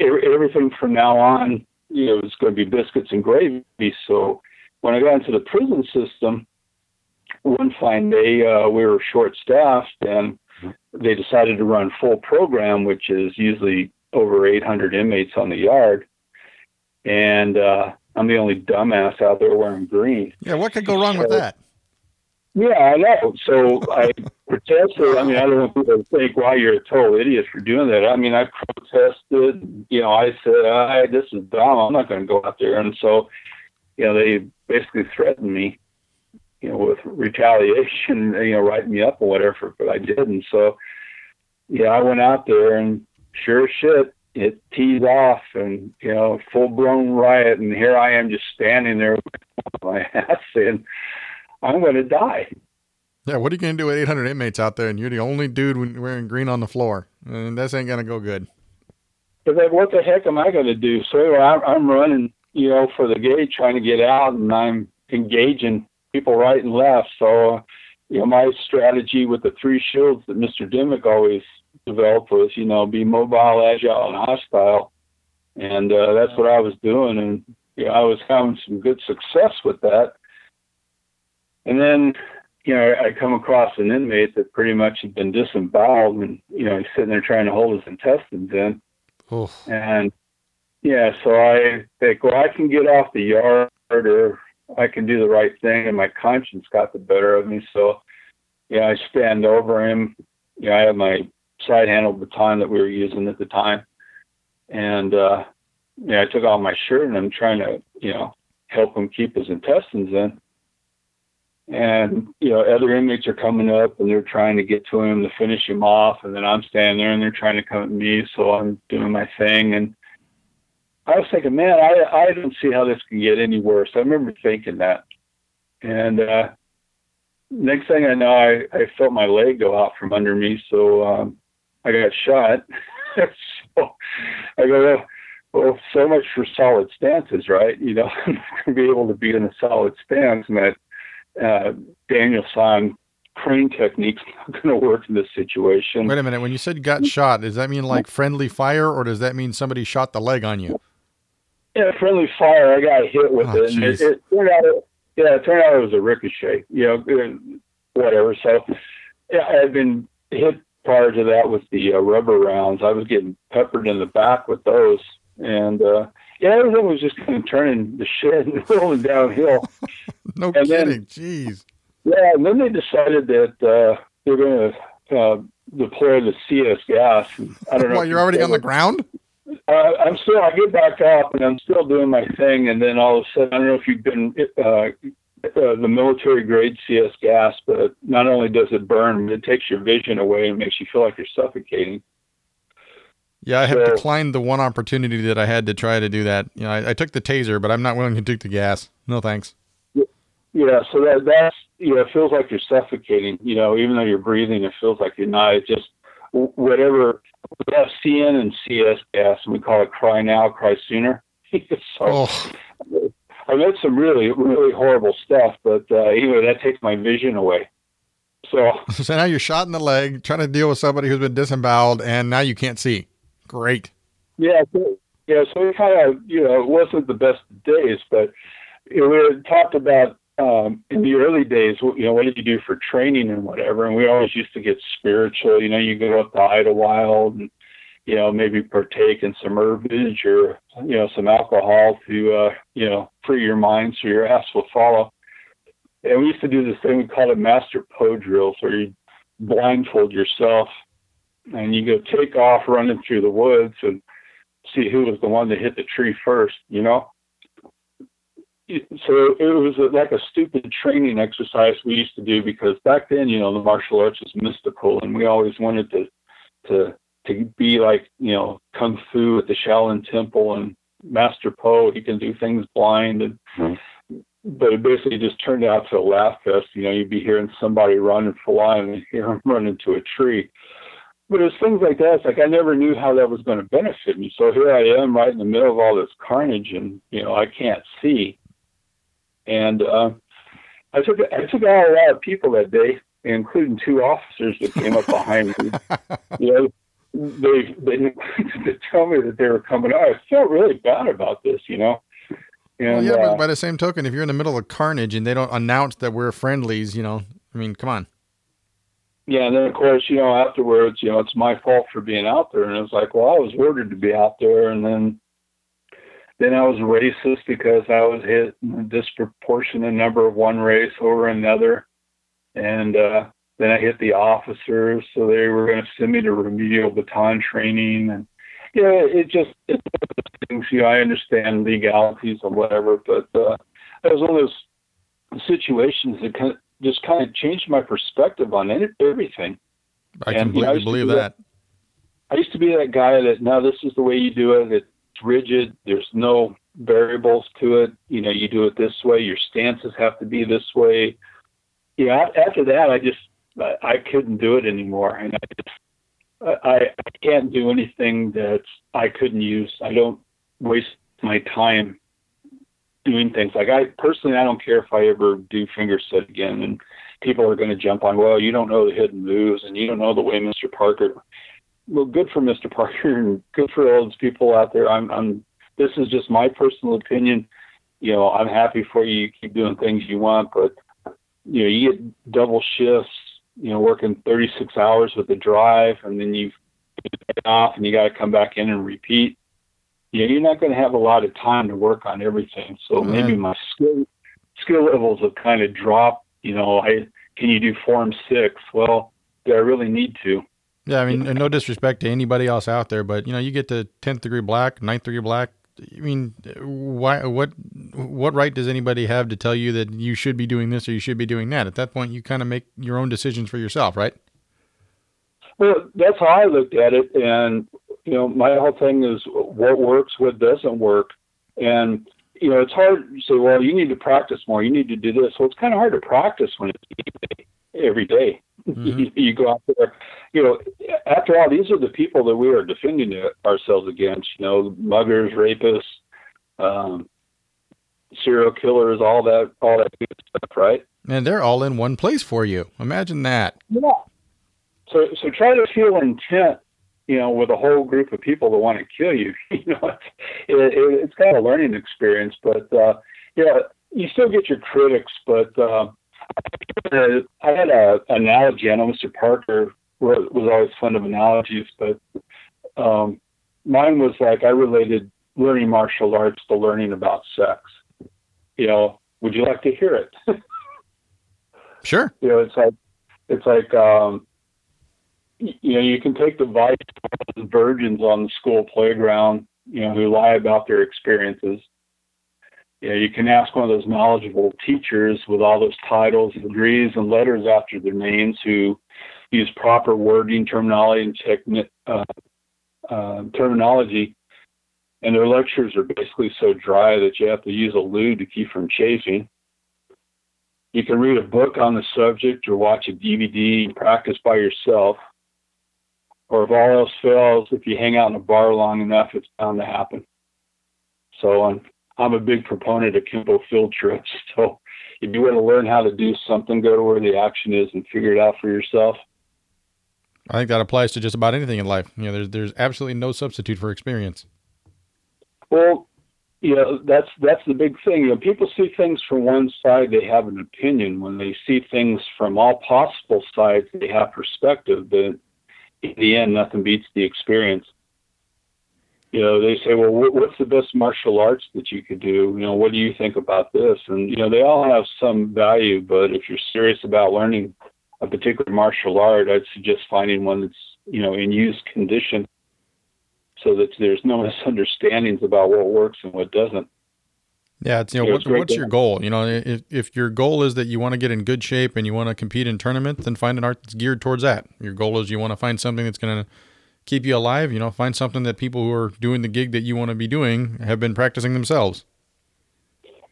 everything from now on, you know, going to be biscuits and gravy. So when I got into the prison system, one fine day uh, we were short staffed, and they decided to run full program, which is usually over 800 inmates on the yard. And uh, I'm the only dumbass out there wearing green. Yeah, what could go wrong so, with that? Yeah, I know. So I protested. I mean, I don't want people to think, "Wow, you're a total idiot for doing that." I mean, I protested. You know, I said, "I this is dumb. I'm not going to go out there." And so, you know, they basically threatened me you know, with retaliation, you know, write me up or whatever, but I didn't. So, yeah, I went out there and sure as shit, it teed off and, you know, full blown riot. And here I am just standing there with my hat saying, I'm going to die. Yeah, what are you going to do with 800 inmates out there and you're the only dude wearing green on the floor? And this ain't going to go good. But then what the heck am I going to do? So anyway, I'm, running, you know, for the gate trying to get out and I'm engaging people right and left. So, uh, you know, my strategy with the three shields that Mr. Dimmick always developed was, you know, be mobile, agile, and hostile. And uh, that's what I was doing. And, you know, I was having some good success with that. And then you know, I, I come across an inmate that pretty much had been disemboweled, and you know, he's sitting there trying to hold his intestines in, Oof. and yeah, so I think, well, I can get off the yard, or I can do the right thing, and my conscience got the better of me. So, yeah, I stand over him. You know, I have my side handle baton that we were using at the time, and uh, yeah, I took off my shirt and I'm trying to, you know, help him keep his intestines in. And, you know, other inmates are coming up and they're trying to get to him to finish him off. And then I'm standing there and they're trying to come at me. So I'm doing my thing. And I was thinking, man, I, I don't see how this can get any worse. I remember thinking that. And, uh, next thing I know, I, I felt my leg go out from under me. So, um, I got shot. so I go, well, so much for solid stances, right? You know, I'm not going to be able to be in a solid stance, and that uh, Daniel-San crane technique's not going to work in this situation. Wait a minute. When you said got shot, does that mean like friendly fire, or does that mean somebody shot the leg on you? Yeah, friendly fire. I got hit with Oh, it, and it, it turned out. It, yeah, it turned out it was a ricochet. You know, whatever. So, yeah, I've been hit prior to that with the uh, rubber rounds. I was getting peppered in the back with those, and uh, yeah, everything was just kind of turning the shit and rolling downhill. No And then- kidding. Jeez. Yeah, and then they decided that uh, they're going to uh, deploy the CS gas. I don't know. Well, you're already on the ground. Uh, I'm still. I get back up and I'm still doing my thing, and then all of a sudden, I don't know if you've been uh, uh, the military grade CS gas, but not only does it burn, but it takes your vision away and makes you feel like you're suffocating. Yeah, I have So- declined the one opportunity that I had to try to do that. You know, I, I took the taser, but I'm not willing to take the gas. No thanks. Yeah, so that that's you know, it feels like you're suffocating. You know, even though you're breathing, it feels like you're not. It just whatever. We have CN and CS gas, and we call it cry now, cry sooner. so Oh, I met some really, really horrible stuff, but uh, anyway, that takes my vision away. So so now you're shot in the leg, trying to deal with somebody who's been disemboweled, and now you can't see. Great. yeah, so, yeah, so it kind of, you know, it wasn't the best days, but you know, we had talked about um, in the early days, you know, what did you do for training and whatever, and we always used to get spiritual. You know, you go up to Idyllwild and you know maybe partake in some herbage or you know some alcohol to uh, you know free your mind so your ass will follow. And we used to do this thing we called it master Po drills, where you blindfold yourself and you go take off running through the woods and see who was the one that hit the tree first, you know? So it was like a stupid training exercise we used to do because back then, you know, the martial arts was mystical and we always wanted to, to, to be like, you know, Kung Fu at the Shaolin Temple and Master Po, he can do things blind and, but it basically just turned out to a laugh fest. You know, you'd be hearing somebody run and fly and hear him run into a tree but it's things like that. It's like I never knew how that was going to benefit me. So here I am, right in the middle of all this carnage, and you know I can't see. And uh, I took I took out a lot of people that day, including two officers that came up behind me. You know, they they neglected to tell me that they were coming. I felt really bad about this, you know. Well, yeah, uh, but by the same token, if you're in the middle of carnage and they don't announce that we're friendlies, you know, I mean, come on. Yeah, and then of course, you know, afterwards, you know, it's my fault for being out there, and it's like, well, I was ordered to be out there, and then, then I was racist because I was hit in a disproportionate number of one race over another, and uh, then I hit the officers, so they were going to send me to remedial baton training, and yeah, it just it things. You know, I understand legalities and whatever, but uh, it was one of those situations that kind of, just kind of changed my perspective on it, everything. I And, you know, completely I believe do that. I used to be that guy that no, this is the way you do it. It's rigid. There's no variables to it. You know, you do it this way. Your stances have to be this way. Yeah. After that, I just I, I couldn't do it anymore, and I just I, I can't do anything that I couldn't use. I don't waste my time doing things like I personally I don't care if I ever do finger set again and people are going to jump on well you don't know the hidden moves and you don't know the way Mr. Parker well good for Mr. Parker and good for all those people out there I'm I'm this is just my personal opinion you know I'm happy for you you keep doing things you want but you know, you get double shifts, you know, working 36 hours with the drive, and then you get off and you got to come back in and repeat. Yeah, you're not going to have a lot of time to work on everything. So maybe my skill skill levels have kind of dropped. You know, I can you do form six? Well, do I really need to? Yeah, I mean, no disrespect to anybody else out there, but you know, you get to tenth degree black, ninth degree black. I mean, why? What? What right does anybody have to tell you that you should be doing this or you should be doing that? At that point, you kind of make your own decisions for yourself, right? Well, that's how I looked at it, and you know, my whole thing is what works, what doesn't work, and you know, it's hard to say, well, you need to practice more, you need to do this. Well, it's kind of hard to practice when it's every day. Mm-hmm. you go out there, you know, after all, these are the people that we are defending ourselves against, you know, muggers, rapists, um, serial killers, all that, all that good stuff, right? And they're all in one place for you. Imagine that. Yeah. So, so try to feel intent, you know, with a whole group of people that want to kill you. you know, it's, it, it, it's kind of a learning experience, but, uh, yeah, you still get your critics, but, uh, I had a analogy. I know Mr. Parker was always fond of analogies, but um, mine was like I related learning martial arts to learning about sex. You know, would you like to hear it? sure. You know, it's like it's like um, you know you can take the vice virgins on the school playground, you know, who lie about their experiences you, know, you can ask one of those knowledgeable teachers with all those titles, degrees, and letters after their names who use proper wording, terminology, and techni- uh, uh, terminology. And their lectures are basically so dry that you have to use a lube to keep from chafing. You can read a book on the subject or watch a DVD and practice by yourself. Or if all else fails, if you hang out in a bar long enough, it's bound to happen. So on I'm a big proponent of Kempo field trips. So if you want to learn how to do something, go to where the action is and figure it out for yourself. I think that applies to just about anything in life. You know, there's there's absolutely no substitute for experience. Well, you know, that's that's the big thing. You know, people see things from one side, they have an opinion. When they see things from all possible sides, they have perspective. But in the end, nothing beats the experience you know, they say, well, what's the best martial arts that you could do? You know, what do you think about this? And, you know, they all have some value, but if you're serious about learning a particular martial art, I'd suggest finding one that's, you know, in use condition so that there's no misunderstandings about what works and what doesn't. Yeah, it's you know, what, what's your goal? You know, if if your goal is that you want to get in good shape and you want to compete in tournaments, then find an art that's geared towards that. Your goal is you want to find something that's going to keep you alive. You know, find something that people who are doing the gig that you want to be doing have been practicing themselves.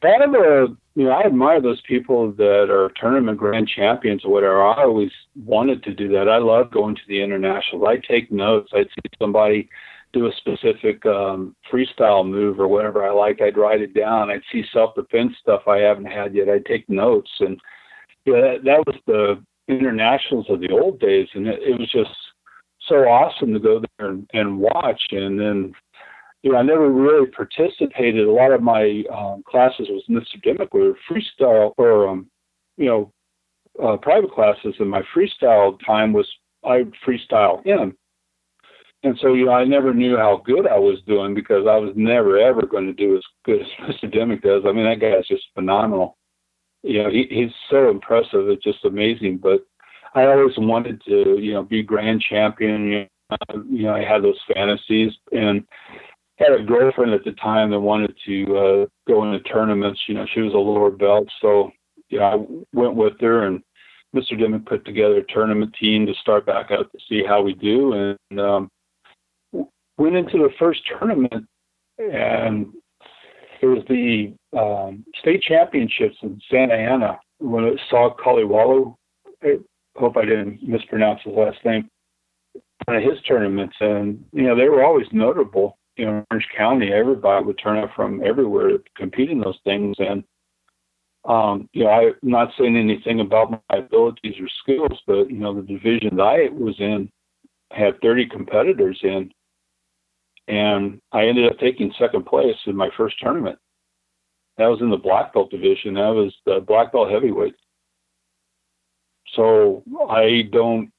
Kind of a, you know, I admire those people that are tournament grand champions or whatever. I always wanted to do that. I love going to the internationals. I take notes. I'd see somebody do a specific um, freestyle move or whatever I like. I'd write it down. I'd see self defense stuff I haven't had yet. I'd take notes, and yeah, that, that was the internationals of the old days, and it, it was just so awesome to go there and, and watch. And then, you know, I never really participated. A lot of my um, classes was Mr. Dimmick were freestyle or, um, you know, uh, private classes. And my freestyle time was I freestyle him. And so, you know, I never knew how good I was doing because I was never ever going to do as good as Mr. Dimmick does. I mean, that guy is just phenomenal. You know, he, he's so impressive. It's just amazing. But I always wanted to, you know, be grand champion. You know, you know I had those fantasies and had a girlfriend at the time that wanted to uh, go into tournaments. You know, she was a lower belt, so you know, I went with her and Mr. Dimmick put together a tournament team to start back out to see how we do, and um, went into the first tournament, and it was the um, state championships in Santa Ana when it saw Kaliwalu I hope I didn't mispronounce his last name, one of his tournaments. And, you know, they were always notable. You know, Orange County, everybody would turn up from everywhere to compete in those things. And, um, you know, I'm not saying anything about my abilities or skills, but, you know, the division that I was in had 30 competitors in. And I ended up taking second place in my first tournament. That was in the black belt division. That was the black belt heavyweight So I don't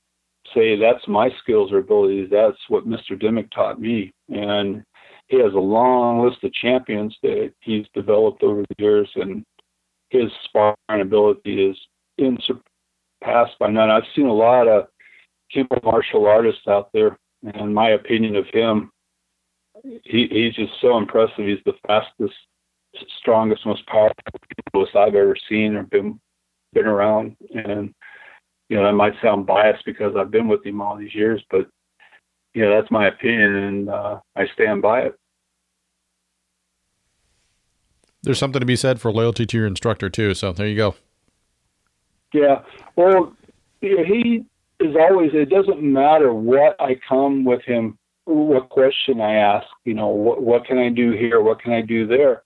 say that's my skills or abilities. That's what Mr. Dimmick taught me. And he has a long list of champions that he's developed over the years, and his sparring ability is unsurpassed by none. I've seen a lot of Kempo martial artists out there, and my opinion of him, he, he's just so impressive. He's the fastest, strongest, most powerful people I've ever seen or been been around. And you know, that might sound biased because I've been with him all these years, but you know, that's my opinion, and uh, I stand by it. There's something to be said for loyalty to your instructor too. So there you go. Yeah. Well, you know, he is always. It doesn't matter what I come with him, what question I ask. You know, what what can I do here? What can I do there?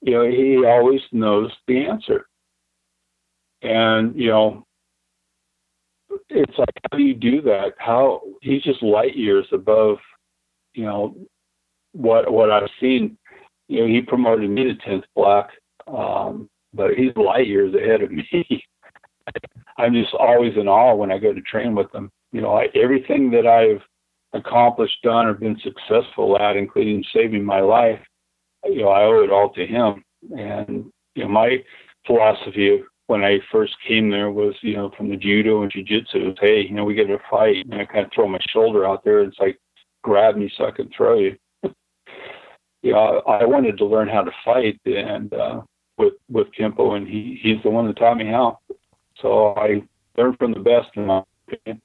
You know, he always knows the answer. And you know, it's like how do you do that? How he's just light years above, you know, what what I've seen. You know, he promoted me to tenth black, um, but he's light years ahead of me. I'm just always in awe when I go to train with him. You know, I, everything that I've accomplished, done, or been successful at, including saving my life, you know, I owe it all to him. And you know, my philosophy when I first came there was, you know, from the judo and jiu-jitsu was, hey, you know, we get a fight. And I kind of throw my shoulder out there. And it's like, grab me so I can throw you. you know, I, I wanted to learn how to fight and uh, with with Kempo, and he he's the one that taught me how. So I learned from the best, in my opinion.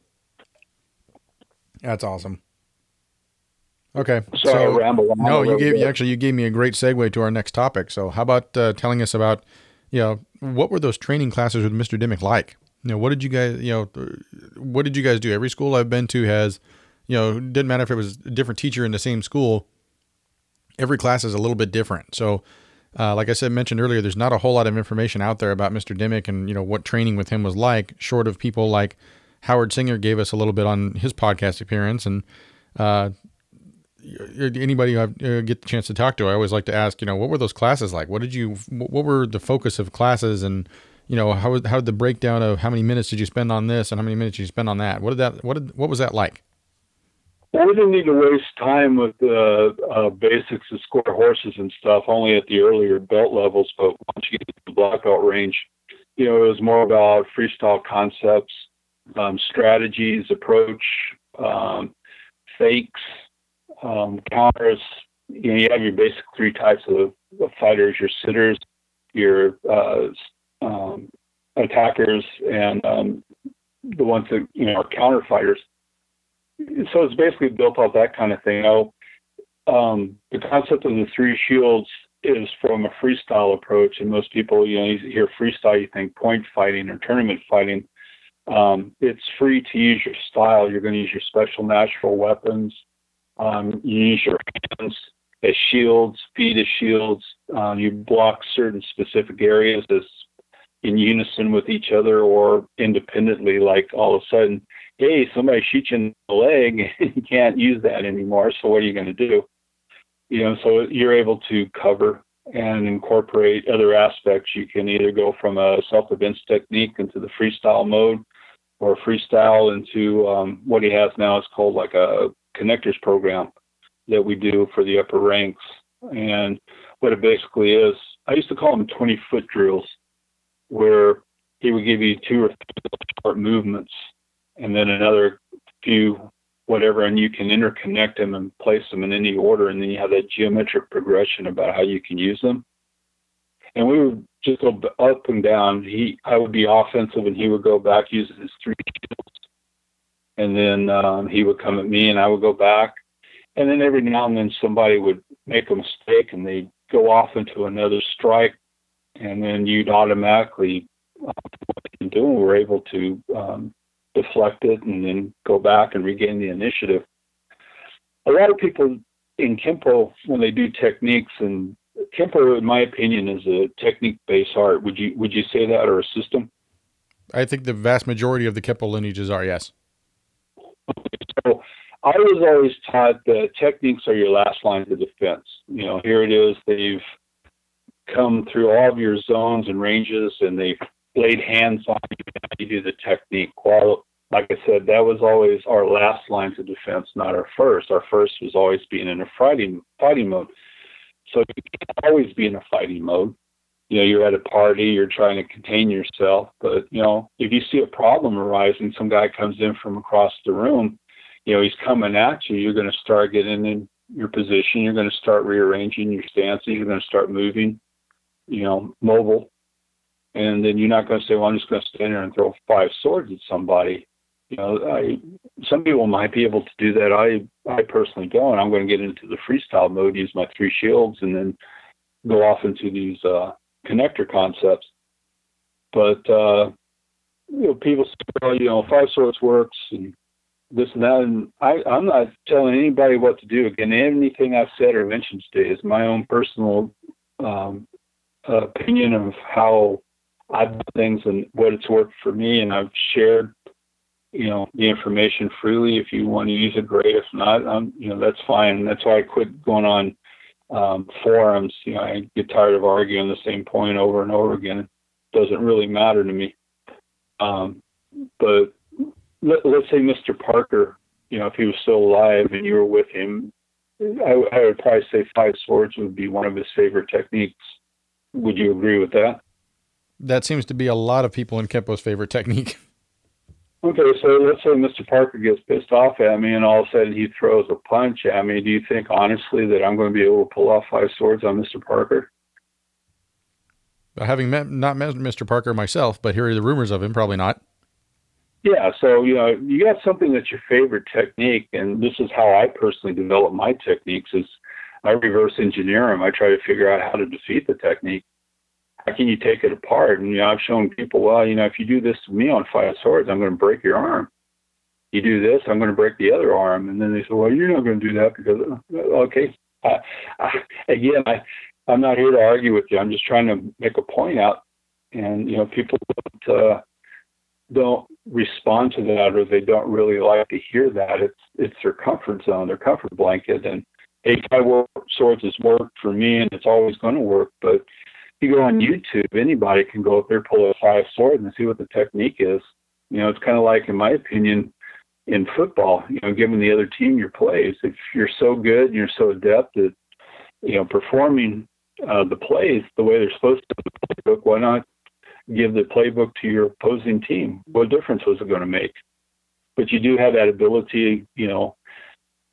That's awesome. Okay. Sorry, so, ramble no, you gave bit. actually you gave me a great segue to our next topic. So how about uh, telling us about you know, what were those training classes with Mr. Dimmick like? You know, what did you guys, you know, what did you guys do? Every school I've been to has, you know, didn't matter if it was a different teacher in the same school. Every class is a little bit different. So, uh, like I said, mentioned earlier, there's not a whole lot of information out there about Mr. Dimmick and you know what training with him was like, short of people like Howard Singer gave us a little bit on his podcast appearance, and uh, anybody I uh, get the chance to talk to, I always like to ask, you know, what were those classes like? What did you, what were the focus of classes, and you know, how how did the breakdown of how many minutes did you spend on this and how many minutes did you spend on that? What did that, what did, what was that like? Well, we didn't need to waste time with the uh, basics of square horses and stuff, only at the earlier belt levels. But once you get to the black belt range, you know, it was more about freestyle concepts, um, strategies, approach, um, fakes, um, counters. You know, you have your basic three types of, of fighters: your sitters, your uh, um, attackers, and um, the ones that you know are counter fighters. So it's basically built off that kind of thing. Now, um, the concept of the three shields is from a freestyle approach, and most people, you know, you hear freestyle, you think point fighting or tournament fighting. Um, it's free to use your style. You're going to use your special natural weapons. Um, you use your hands as shields, feet as shields. Uh, you block certain specific areas as in unison with each other or independently. Like all of a sudden, hey, somebody shoots you in the leg, and you can't use that anymore. So what are you going to do? You know, so you're able to cover and incorporate other aspects. You can either go from a self-defense technique into the freestyle mode, or freestyle into um, what he has now is called like a connectors program that we do for the upper ranks. And what it basically is, I used to call them 20 foot drills, where he would give you two or three short movements and then another few, whatever, and you can interconnect them and place them in any order. And then you have that geometric progression about how you can use them. And we would just go up and down. He, I would be offensive, and he would go back using his three shields and then um, he would come at me, and I would go back, and then every now and then somebody would make a mistake, and they'd go off into another strike, and then you'd automatically uh, what you doing, we're able to um, deflect it and then go back and regain the initiative. A lot of people in Kempo, when they do techniques, and Kempo, in my opinion, is a technique-based art. Would you would you say that, or a system? I think the vast majority of the Kempo lineages are yes. So I was always taught that techniques are your last line of defense. You know, here it is. They've come through all of your zones and ranges, and they've laid hands on you, you do the technique. Well, like I said, that was always our last lines of defense, not our first. Our first was always being in a fighting fighting mode. So you can't always be in a fighting mode. You know, you're at a party, you're trying to contain yourself, but you know, if you see a problem arising, some guy comes in from across the room, you know, he's coming at you, you're going to start getting in your position, you're going to start rearranging your stances, you're going to start moving, you know, mobile. And then you're not going to say, well, I'm just going to stand there and throw five swords at somebody you know, I some people might be able to do that. I I personally don't. I'm going to get into the freestyle mode, use my three shields, and then go off into these uh, connector concepts. But uh, you know, people say, well, you know, five swords works and this and that, and I I'm not telling anybody what to do. Again, anything I've said or mentioned today is my own personal um, opinion of how I do things and what it's worked for me, and I've shared you know the information freely. If you want to use it, great. If not, um, you know that's fine. That's why I quit going on um, forums. You know, I get tired of arguing the same point over and over again. It doesn't really matter to me. Um, but let, us say Mr. Parker, you know, if he was still alive and you were with him, I, I would probably say five swords would be one of his favorite techniques. Would you agree with that? That seems to be a lot of people in Kempo's favorite technique. Okay, so let's say Mr. Parker gets pissed off at me and all of a sudden he throws a punch at me. Do you think honestly that I'm going to be able to pull off five swords on Mr. Parker? Having met, not met Mr. Parker myself, but hearing the rumors of him, probably not. Yeah, so you know, you got something that's your favorite technique, and this is how I personally develop my techniques: is I reverse engineer them. I try to figure out how to defeat the technique how can you take it apart? And you know, I've shown people, well, you know, if you do this to me on five swords, I'm going to break your arm. You do this, I'm going to break the other arm. And then they say, well, you're not going to do that because, uh, okay. I, I, again, I, I'm not here to argue with you. I'm just trying to make a point out. And you know, people don't, uh, don't respond to that, or they don't really like to hear that. It's it's their comfort zone, their comfort blanket. And hey, five swords has worked for me, and it's always going to work. But you go on YouTube, anybody can go up there, pull a five sword, and see what the technique is. You know, it's kind of like, in my opinion, in football. You know, given the other team your plays, if you're so good and you're so adept at, you know, performing uh, the plays the way they're supposed to, the playbook, why not give the playbook to your opposing team? What difference was it going to make? But you do have that ability, you know,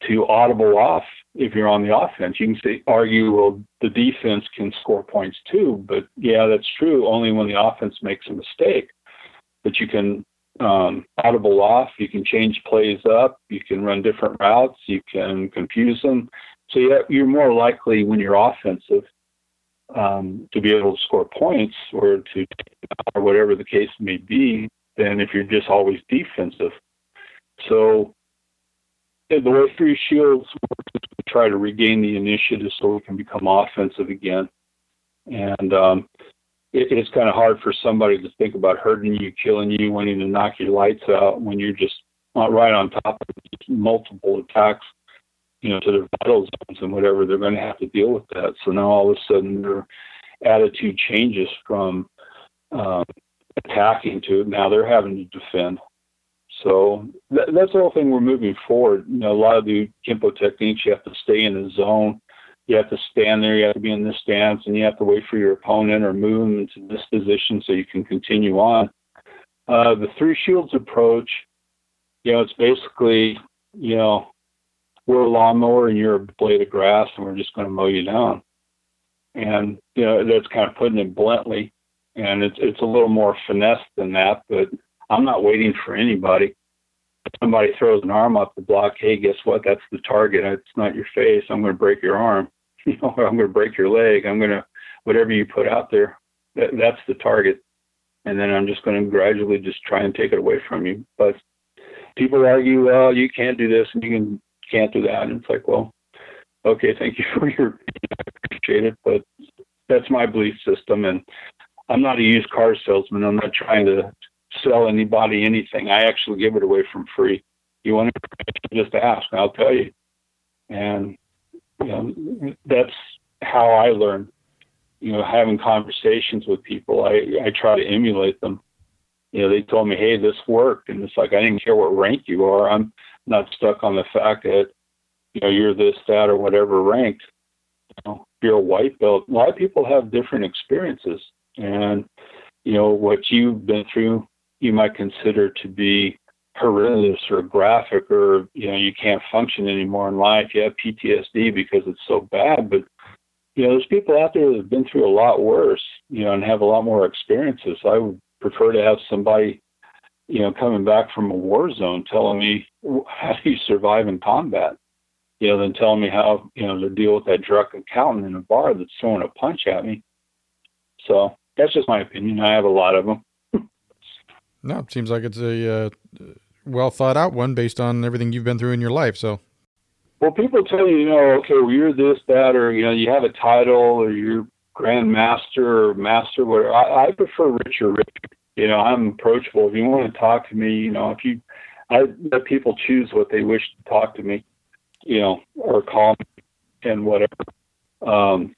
to audible off if you're on the offense. You can say, argue, well, the defense can score points too, but yeah, that's true only when the offense makes a mistake. But you can um, audible off, you can change plays up, you can run different routes, you can confuse them. So yeah, you're more likely when you're offensive um, to be able to score points or to or whatever the case may be than if you're just always defensive. So the way Three Shields works try to regain the initiative so we can become offensive again. And um, it, it's kind of hard for somebody to think about hurting you, killing you, wanting to knock your lights out when you're just right on top of multiple attacks, you know, to their vital zones and whatever. They're going to have to deal with that. So now all of a sudden their attitude changes from um, attacking to now they're having to defend. So that, that's the whole thing we're moving forward. You know, a lot of the Kempo techniques, you have to stay in the zone. You have to stand there. You have to be in this stance, and you have to wait for your opponent or move them into this position so you can continue on. Uh, the three shields approach, you know, it's basically, you know, we're a lawnmower and you're a blade of grass, and we're just going to mow you down. And you know, that's kind of putting it bluntly. And it's it's a little more finesse than that, but I'm not waiting for anybody. Somebody throws an arm up the block. Hey, guess what? That's the target. It's not your face. I'm going to break your arm. You know, I'm going to break your leg. I'm going to whatever you put out there. That, that's the target. And then I'm just going to gradually just try and take it away from you. But people argue, well, you can't do this and you can can't do that. And it's like, well, okay, thank you for your I appreciate it, but that's my belief system. And I'm not a used car salesman. I'm not trying to sell anybody anything. I actually give it away from free. You want to just ask, I'll tell you. And you know, that's how I learn. you know, having conversations with people, I, I try to emulate them. You know, they told me, hey, this worked. And it's like, I didn't care what rank you are. I'm not stuck on the fact that, you know, you're this, that, or whatever rank. You know, you're a white belt, a lot of people have different experiences. And, you know, what you've been through, you might consider to be horrendous or graphic or, you know, you can't function anymore in life. You have PTSD because it's so bad. But, you know, there's people out there that have been through a lot worse, you know, and have a lot more experiences. I would prefer to have somebody, you know, coming back from a war zone telling me how do you survive in combat, you know, than telling me how, you know, to deal with that drunk accountant in a bar that's throwing a punch at me. So that's just my opinion. I have a lot of them. No, it seems like it's a uh, well thought out one based on everything you've been through in your life. So well, people tell you, you know, okay, well, you're this, that, or you know, you have a title, or you're Grand Master or Master, whatever. I, I prefer Richard. Richard. You know, I'm approachable. If you want to talk to me, you know, if you, I let people choose what they wish to talk to me, you know, or call me and whatever. Um,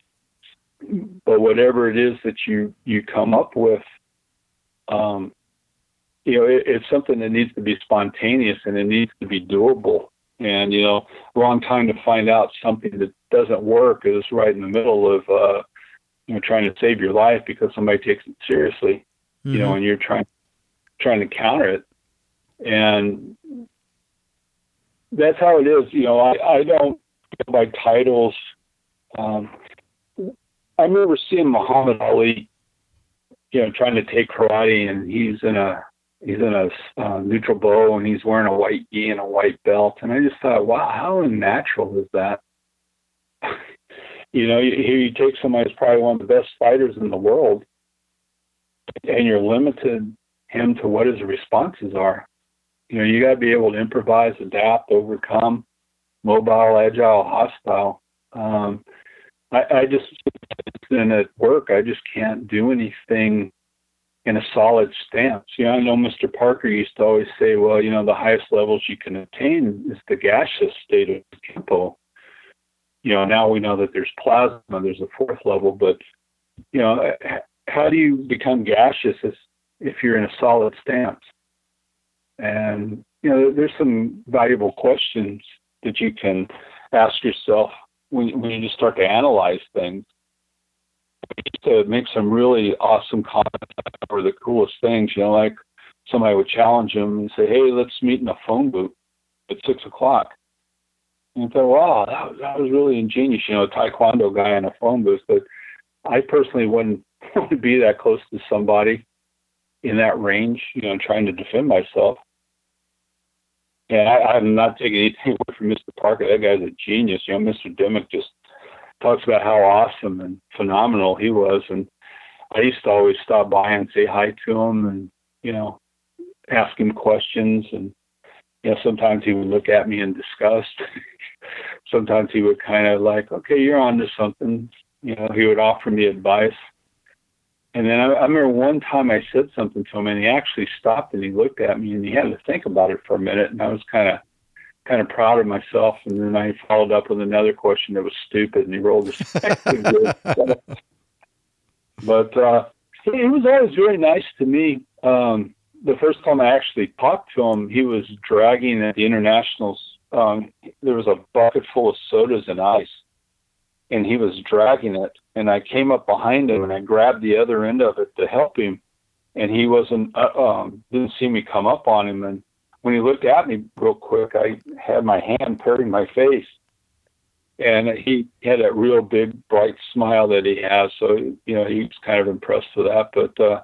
but whatever it is that you you come up with, um, you know, it, it's something that needs to be spontaneous and it needs to be doable and you know wrong time to find out something that doesn't work is right in the middle of uh you know trying to save your life because somebody takes it seriously mm-hmm. you know mm-hmm. and you're trying trying to counter it and that's how it is you know i i don't go by titles um i remember seeing muhammad ali you know trying to take karate and he's in a he's in a uh, neutral bow and he's wearing a white gi and a white belt. And I just thought, wow, how unnatural is that? you know, here you take somebody who's probably one of the best fighters in the world, and you're limited him to what his responses are. You know, you got to be able to improvise, adapt, overcome, mobile, agile, hostile. Um, I, I just, and at work, I just can't do anything in a solid stance. You know, I know Mr. Parker used to always say, well, you know, the highest levels you can attain is the gaseous state of Kenpo. You know, now we know that there's plasma, there's a fourth level, but, you know, how do you become gaseous if you're in a solid stance? And, you know, there's some valuable questions that you can ask yourself when, when you just start to analyze things to make some really awesome comments or the coolest things. You know, like somebody would challenge him and say, "Hey, let's meet in a phone booth at six o'clock." And I thought, "Wow, that, that was really ingenious." You know, a taekwondo guy in a phone booth, but I personally wouldn't be that close to somebody in that range. You know, trying to defend myself. And I, I'm not taking anything away from Mr. Parker. That guy's a genius. You know, Mr. Dimmick just talks about how awesome and phenomenal he was. And I used to always stop by and say hi to him and, you know, ask him questions. And, you know, sometimes he would look at me in disgust. sometimes he would kind of like, okay, you're on to something. You know, he would offer me advice. And then I, I remember one time I said something to him and he actually stopped and he looked at me and he had to think about it for a minute. And I was kind of, kind of proud of myself. And then I followed up with another question that was stupid, and he rolled his. but uh, he was always very nice to me. Um, the first time I actually talked to him, he was dragging at the internationals. Um, there was a bucket full of sodas and ice, and he was dragging it. And I came up behind him and I grabbed the other end of it to help him. And he wasn't uh, um, didn't see me come up on him, and when he looked at me real quick, I had my hand parting my face. And he had that real big, bright smile that he has. So, you know, he was kind of impressed with that. But, uh,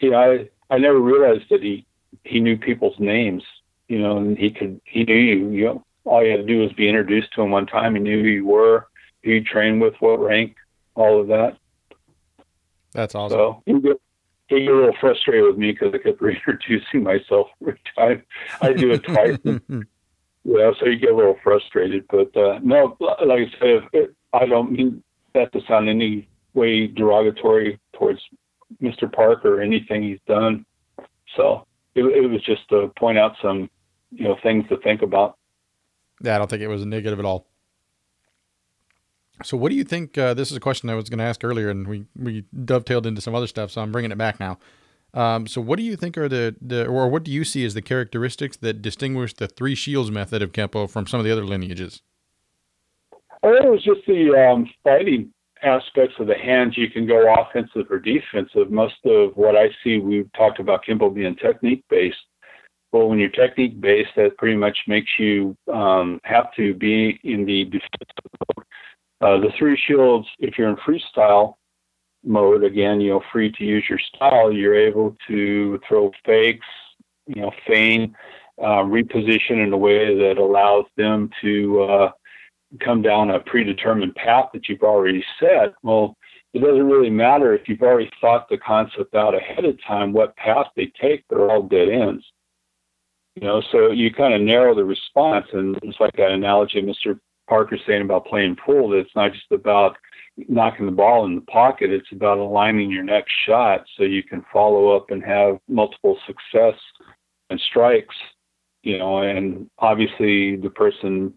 you know, I, I never realized that he, he knew people's names, you know, and he could, he knew you, you know, all you had to do was be introduced to him one time. He knew who you were, who you trained with, what rank, all of that. That's awesome. So he, he got a little frustrated with me because I kept reintroducing myself every time. I do it twice. yeah, so you get a little frustrated. But uh, no, like I said, it, I don't mean that to sound any way derogatory towards Mr. Parker or anything he's done. So it, it was just to point out some, you know, things to think about. Yeah, I don't think it was a negative at all. So, what do you think? Uh, this is a question I was going to ask earlier, and we, we dovetailed into some other stuff, so I'm bringing it back now. Um, so, what do you think are the, the, or what do you see as the characteristics that distinguish the three shields method of Kempo from some of the other lineages? I think it was just the um, fighting aspects of the hands. You can go offensive or defensive. Most of what I see, we've talked about Kempo being technique based. Well, when you're technique based, that pretty much makes you um, have to be in the defensive mode. Uh, the three shields, if you're in freestyle mode, again, you know, free to use your style, you're able to throw fakes, you know, feign, uh, reposition in a way that allows them to uh, come down a predetermined path that you've already set. Well, it doesn't really matter if you've already thought the concept out ahead of time what path they take, they're all dead ends. You know, so you kind of narrow the response, and it's like that analogy Mr. Parker saying about playing pool. That it's not just about knocking the ball in the pocket; it's about aligning your next shot so you can follow up and have multiple success and strikes. You know, and obviously the person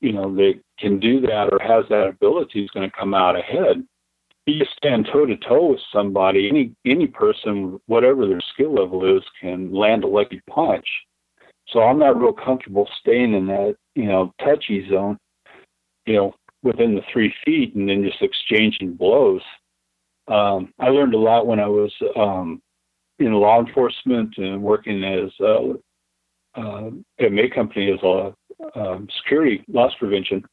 you know that can do that or has that ability is going to come out ahead. You stand toe to toe with somebody, any any person, whatever their skill level is, can land a lucky punch. So I'm not real comfortable staying in that, you know, touchy zone, you know, within the three feet and then just exchanging blows. Um, I learned a lot when I was um, in law enforcement and working as a, uh, at May Company as a um, security loss prevention.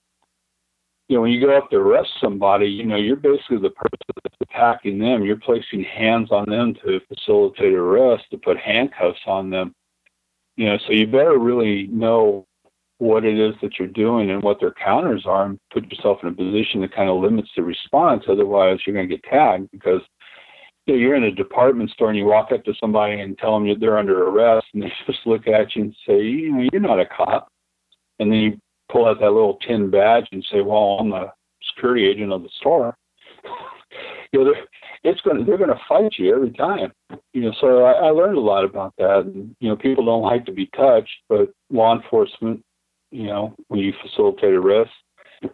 You know, when you go up to arrest somebody, you know, you're basically the person that's attacking them. You're placing hands on them to facilitate arrest, to put handcuffs on them. You know, so you better really know what it is that you're doing and what their counters are and put yourself in a position that kind of limits the response. Otherwise, you're going to get tagged because you know, you're in a department store and you walk up to somebody and tell them they're under arrest and they just look at you and say, you know, you're not a cop and then you pull out that little tin badge and say, "Well, I'm the security agent of the store." you know, it's going to, they're going to fight you every time. You know, so I, I learned a lot about that. And, you know, people don't like to be touched, but law enforcement, you know, when you facilitate arrests,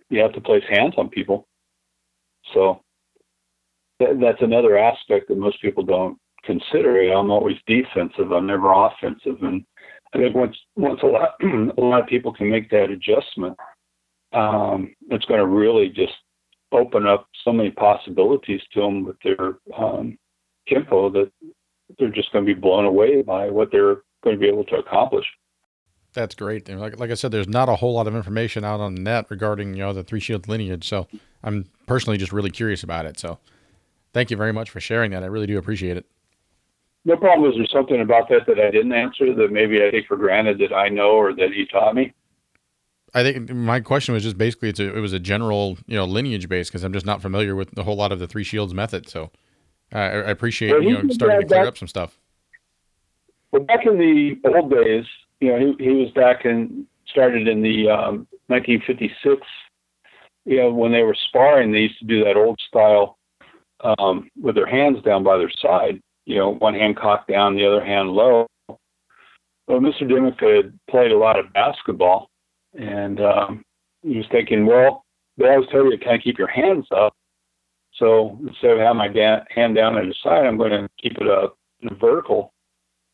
you have to place hands on people. So that, that's another aspect that most people don't consider. I'm always defensive. I'm never offensive, and I think once once a lot a lot of people can make that adjustment, um, it's going to really just open up so many possibilities to them with their um, Kempo that they're just going to be blown away by what they're going to be able to accomplish. That's great. And like, like I said, there's not a whole lot of information out on the net regarding you know the three shield lineage. So I'm personally just really curious about it. So thank you very much for sharing that. I really do appreciate it no problem. Is there something about that that I didn't answer that maybe I take for granted that I know or that he taught me? I think my question was just basically it's a, it was a general you know lineage base because I'm just not familiar with a whole lot of the three shields method. So uh, I appreciate well, you know starting to clear back, up some stuff. Well, back in the old days, you know, he, he was back and started in the um, 1956. You know, when they were sparring, they used to do that old style um, with their hands down by their side you know, one hand cocked down, the other hand low. Well, Mr. Dimmick had played a lot of basketball, and um, he was thinking, well, they always tell you to kind of keep your hands up. So instead of having my da- hand down at the side, I'm going to keep it up vertical,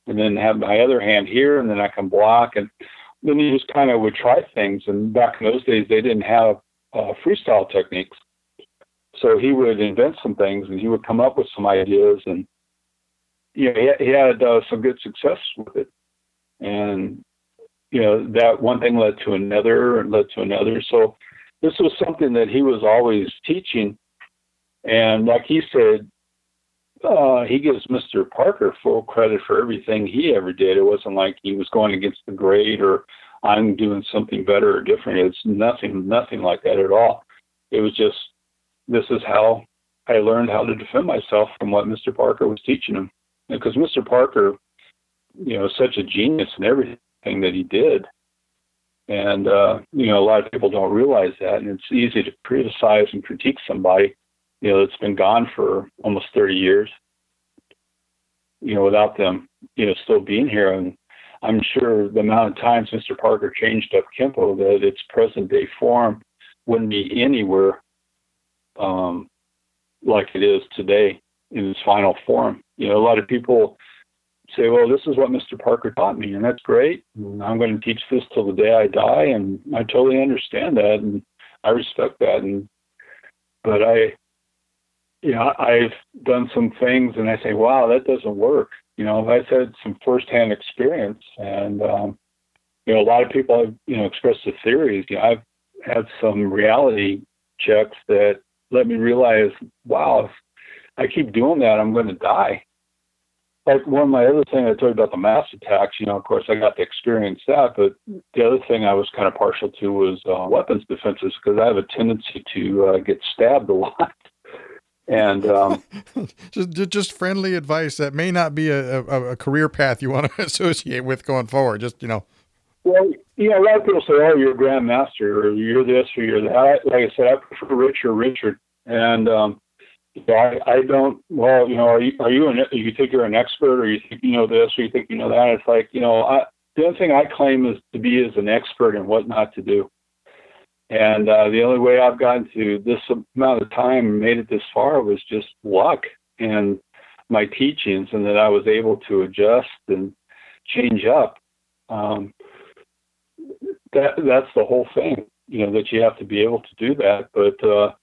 and then have my other hand here, and then I can block. And then you just kind of would try things. And back in those days, they didn't have uh, freestyle techniques, so he would invent some things, and he would come up with some ideas and you know, he, he had uh, some good success with it. And, you know, that one thing led to another and led to another. So this was something that he was always teaching. And like he said, uh, he gives Mr. Parker full credit for everything he ever did. It wasn't like he was going against the grade or I'm doing something better or different. It's nothing, nothing like that at all. It was just, this is how I learned how to defend myself from what Mr. Parker was teaching him because Mr. Parker, you know, such a genius and everything that he did. And, uh, you know, a lot of people don't realize that. And it's easy to criticize and critique somebody, you know, that's been gone for almost 30 years, you know, without them, you know, still being here. And I'm sure the amount of times Mr. Parker changed up Kempo that its present day form wouldn't be anywhere um, like it is today in its final form. You know, a lot of people say, well, this is what Mr. Parker taught me, and that's great. And I'm going to teach this till the day I die, and I totally understand that, and I respect that. And but I, you know, I've done some things, and I say, wow, that doesn't work. You know, I've had some firsthand experience, and um, you know, a lot of people have you know expressed the theories. You know, I've had some reality checks that let me realize, wow, if I keep doing that, I'm going to die like one of my other thing I told you about the mass attacks, you know, of course I got to experience that, but the other thing I was kind of partial to was uh, weapons defenses because I have a tendency to uh, get stabbed a lot. And um, just just friendly advice that may not be a, a, a career path you want to associate with going forward. Just you know. Well, you know, a lot of people say, "Oh, you're a grandmaster," or "You're this," or "You're that." Like I said, I prefer Richard Richard, and um, yeah, I, I don't. Well, you know, are you are you an you think you're an expert, or you think you know this, or you think you know that? It's like you know, I, the only thing I claim is to be as an expert in what not to do. And uh, the only way I've gotten to this amount of time and made it this far was just luck and my teachings, and that I was able to adjust and change up. Um, that that's the whole thing, you know, that you have to be able to do that. But uh,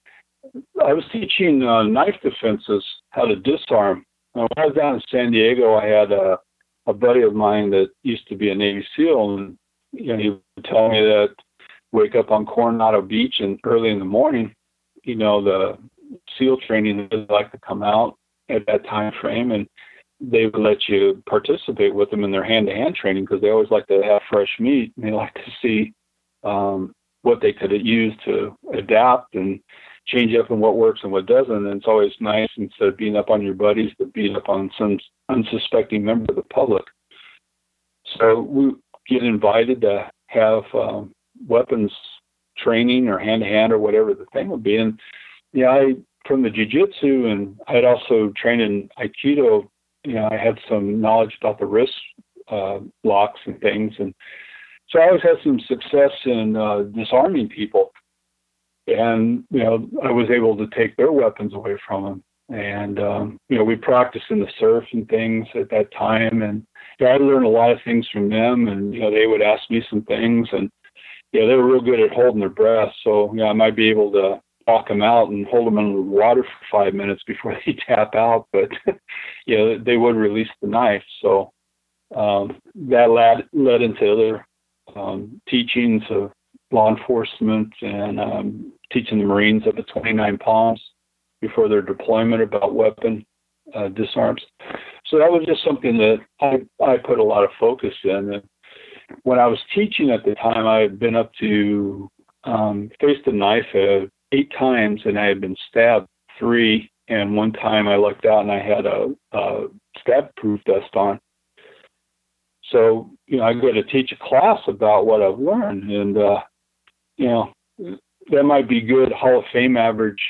I was teaching uh, knife defenses, how to disarm. when I was down in San Diego, I had a, a buddy of mine that used to be a Navy SEAL, and you know, he would tell me that wake up on Coronado Beach and early in the morning, you know, the SEAL training they like to come out at that time frame, and they would let you participate with them in their hand-to-hand training because they always like to have fresh meat and they like to see um, what they could use to adapt and change up in what works and what doesn't. And it's always nice instead of beating up on your buddies to beat up on some unsuspecting member of the public. So we get invited to have um, weapons training or hand to hand or whatever the thing would be. And yeah, I from the jujitsu and I had also trained in aikido. You know, I had some knowledge about the wrist uh, locks and things, and so I always had some success in uh, disarming people and you know I was able to take their weapons away from them. And um, you know we practiced in the surf and things at that time, and you know, I learned a lot of things from them. And you know they would ask me some things, and yeah, they were real good at holding their breath. So you know I might be able to walk them out and hold them in the water for five minutes before they tap out, but you know they would release the knife. So um, that led led into other um, teachings of law enforcement and um, teaching the Marines up the 29 Palms before their deployment about weapon uh, disarms. So that was just something that I, I put a lot of focus in. And when I was teaching at the time, I had been up to um, faced a knife uh, eight times, and I had been stabbed three. And one time I looked out and I had a, a stab-proof vest on. So you know, I go to teach a class about what I've learned, and uh, you know, that might be good Hall of Fame average,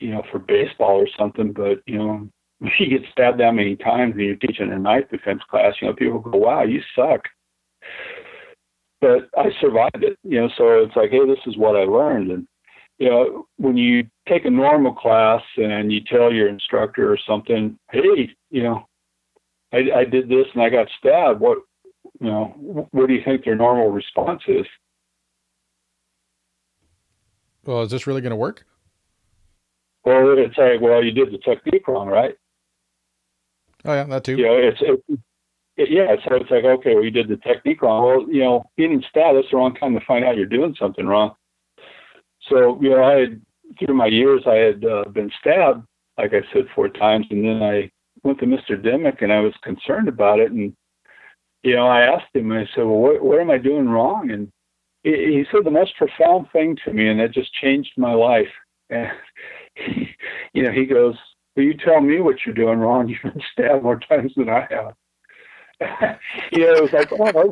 you know, for baseball or something. But you know, if you get stabbed that many times and you're teaching a knife defense class, you know, people go, "Wow, you suck." But I survived it, you know. So it's like, hey, this is what I learned, and you know, when you take a normal class and you tell your instructor or something, hey, you know, I, I did this and I got stabbed. What, you know, what do you think their normal response is? Well, is this really going to work? Well, it's like, well, you did the technique wrong, right? Oh yeah, that too. You know, it's it, it, yeah. So it's like, okay, well, you did the technique wrong. Well, you know, getting stabbed that's the wrong time to find out you're doing something wrong. So you know, I had through my years, I had uh, been stabbed, like I said, four times, and then I went to Mr. Dimmick, and I was concerned about it, and you know, I asked him, I said, well, what, what am I doing wrong? And he said the most profound thing to me, and it just changed my life. And he, you know, he goes, "Will you tell me what you're doing wrong? You've been stabbed more times than I have." you know, it was like, oh,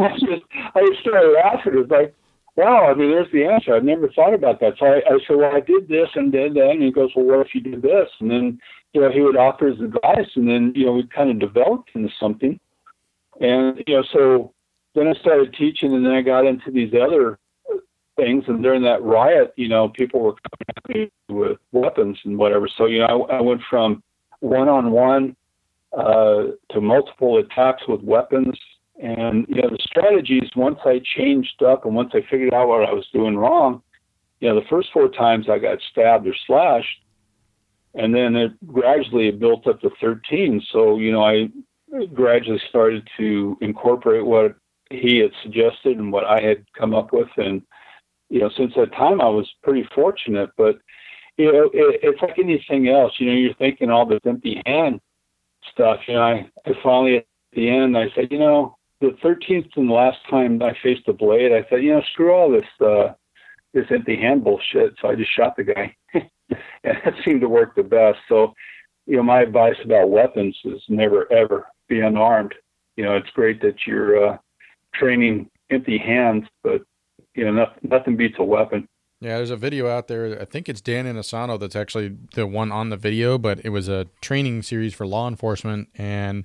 I just, I just started laughing. It was like, wow, I mean, there's the answer. I've never thought about that. So I, I said, well, I did this and did that. And he goes, well, what if you did this? And then, you know, he would offer his advice, and then, you know, we kind of developed into something. And, you know, so then I started teaching, and then I got into these other things. And during that riot, you know, people were coming at me with weapons and whatever. So, you know, I, I went from one on one to multiple attacks with weapons. And, you know, the strategies, once I changed up and once I figured out what I was doing wrong, you know, the first four times I got stabbed or slashed, and then it gradually built up to 13. So, you know, I gradually started to incorporate what he had suggested and what I had come up with. And, you know, since that time, I was pretty fortunate. But, you know, it, it's like anything else. You know, you're thinking all this empty hand stuff. You know, I, I finally, at the end, I said, you know, the 13th and the last time I faced a blade, I said, you know, screw all this, uh, this empty hand bullshit. So I just shot the guy. and that seemed to work the best. So, you know, my advice about weapons is never, ever be unarmed. You know, it's great that you're, uh, training empty hands, but you know, nothing, nothing beats a weapon. Yeah, there's a video out there. I think it's Dan Inosanto that's actually the one on the video, but it was a training series for law enforcement. And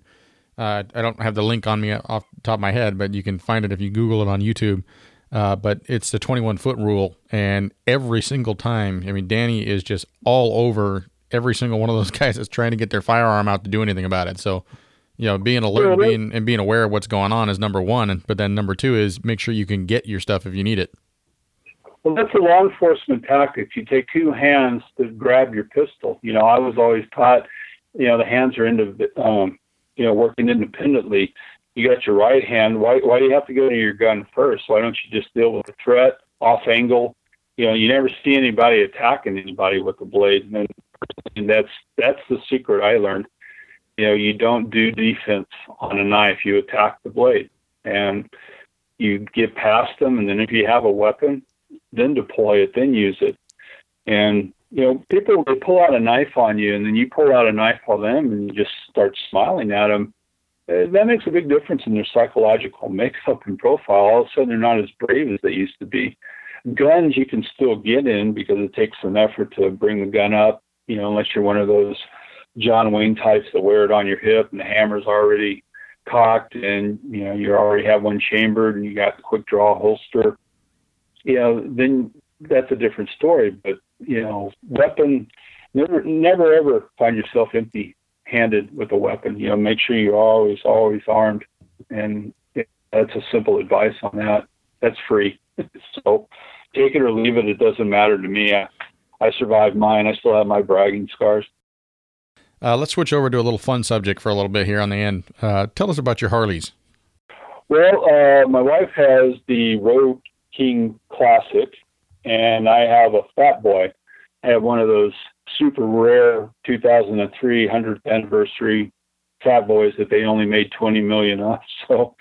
uh, I don't have the link on me off the top of my head, but you can find it if you Google it on YouTube. Uh, but it's the 21 foot rule. And every single time, I mean, Danny is just all over every single one of those guys that's trying to get their firearm out to do anything about it. So you know, being alert and being, and being aware of what's going on is number one. And, but then number two is make sure you can get your stuff if you need it. Well, that's a law enforcement tactic. You take two hands to grab your pistol. You know, I was always taught, you know, the hands are into, um, you know, working independently. You got your right hand. Why, why do you have to go to your gun first? Why don't you just deal with the threat off angle? You know, you never see anybody attacking anybody with a blade, and, then, and that's that's the secret I learned you know, you don't do defense on a knife. You attack the blade, and you get past them. And then if you have a weapon, then deploy it, then use it. And you know, people they pull out a knife on you, and then you pull out a knife on them, and you just start smiling at them. Eh, that makes a big difference in their psychological makeup and profile. All of a sudden, they're not as brave as they used to be. Guns you can still get in because it takes some effort to bring the gun up. You know, unless you're one of those John Wayne types that wear it on your hip and the hammer's already cocked and you know you already have one chambered and you got the quick draw holster. You know then that's a different story but you know weapon never never ever find yourself empty handed with a weapon. You know make sure you're always always armed and that's a simple advice on that. That's free. So take it or leave it. It doesn't matter to me. I i survived mine. I still have my bragging scars uh, let's switch over to a little fun subject for a little bit here on the end. Uh, tell us about your Harleys. Well, uh, my wife has the Road King Classic, and I have a Fat Boy. I have one of those super rare 2003 100th anniversary Fat Boys that they only made 20 million of. So,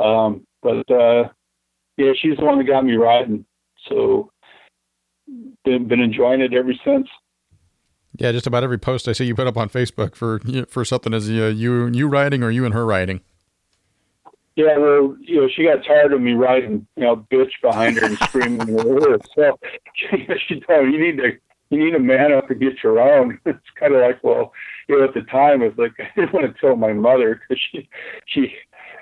um, but uh, yeah, she's the one that got me riding. So, been been enjoying it ever since. Yeah, just about every post I see you put up on Facebook for for something is uh, you you riding or you and her riding. Yeah, well, you know, she got tired of me riding, you know, bitch behind her and screaming her. So she, she told me, you need to you need a man up to get your own. It's kind of like, well, you know, at the time, it was like I didn't want to tell my mother because she she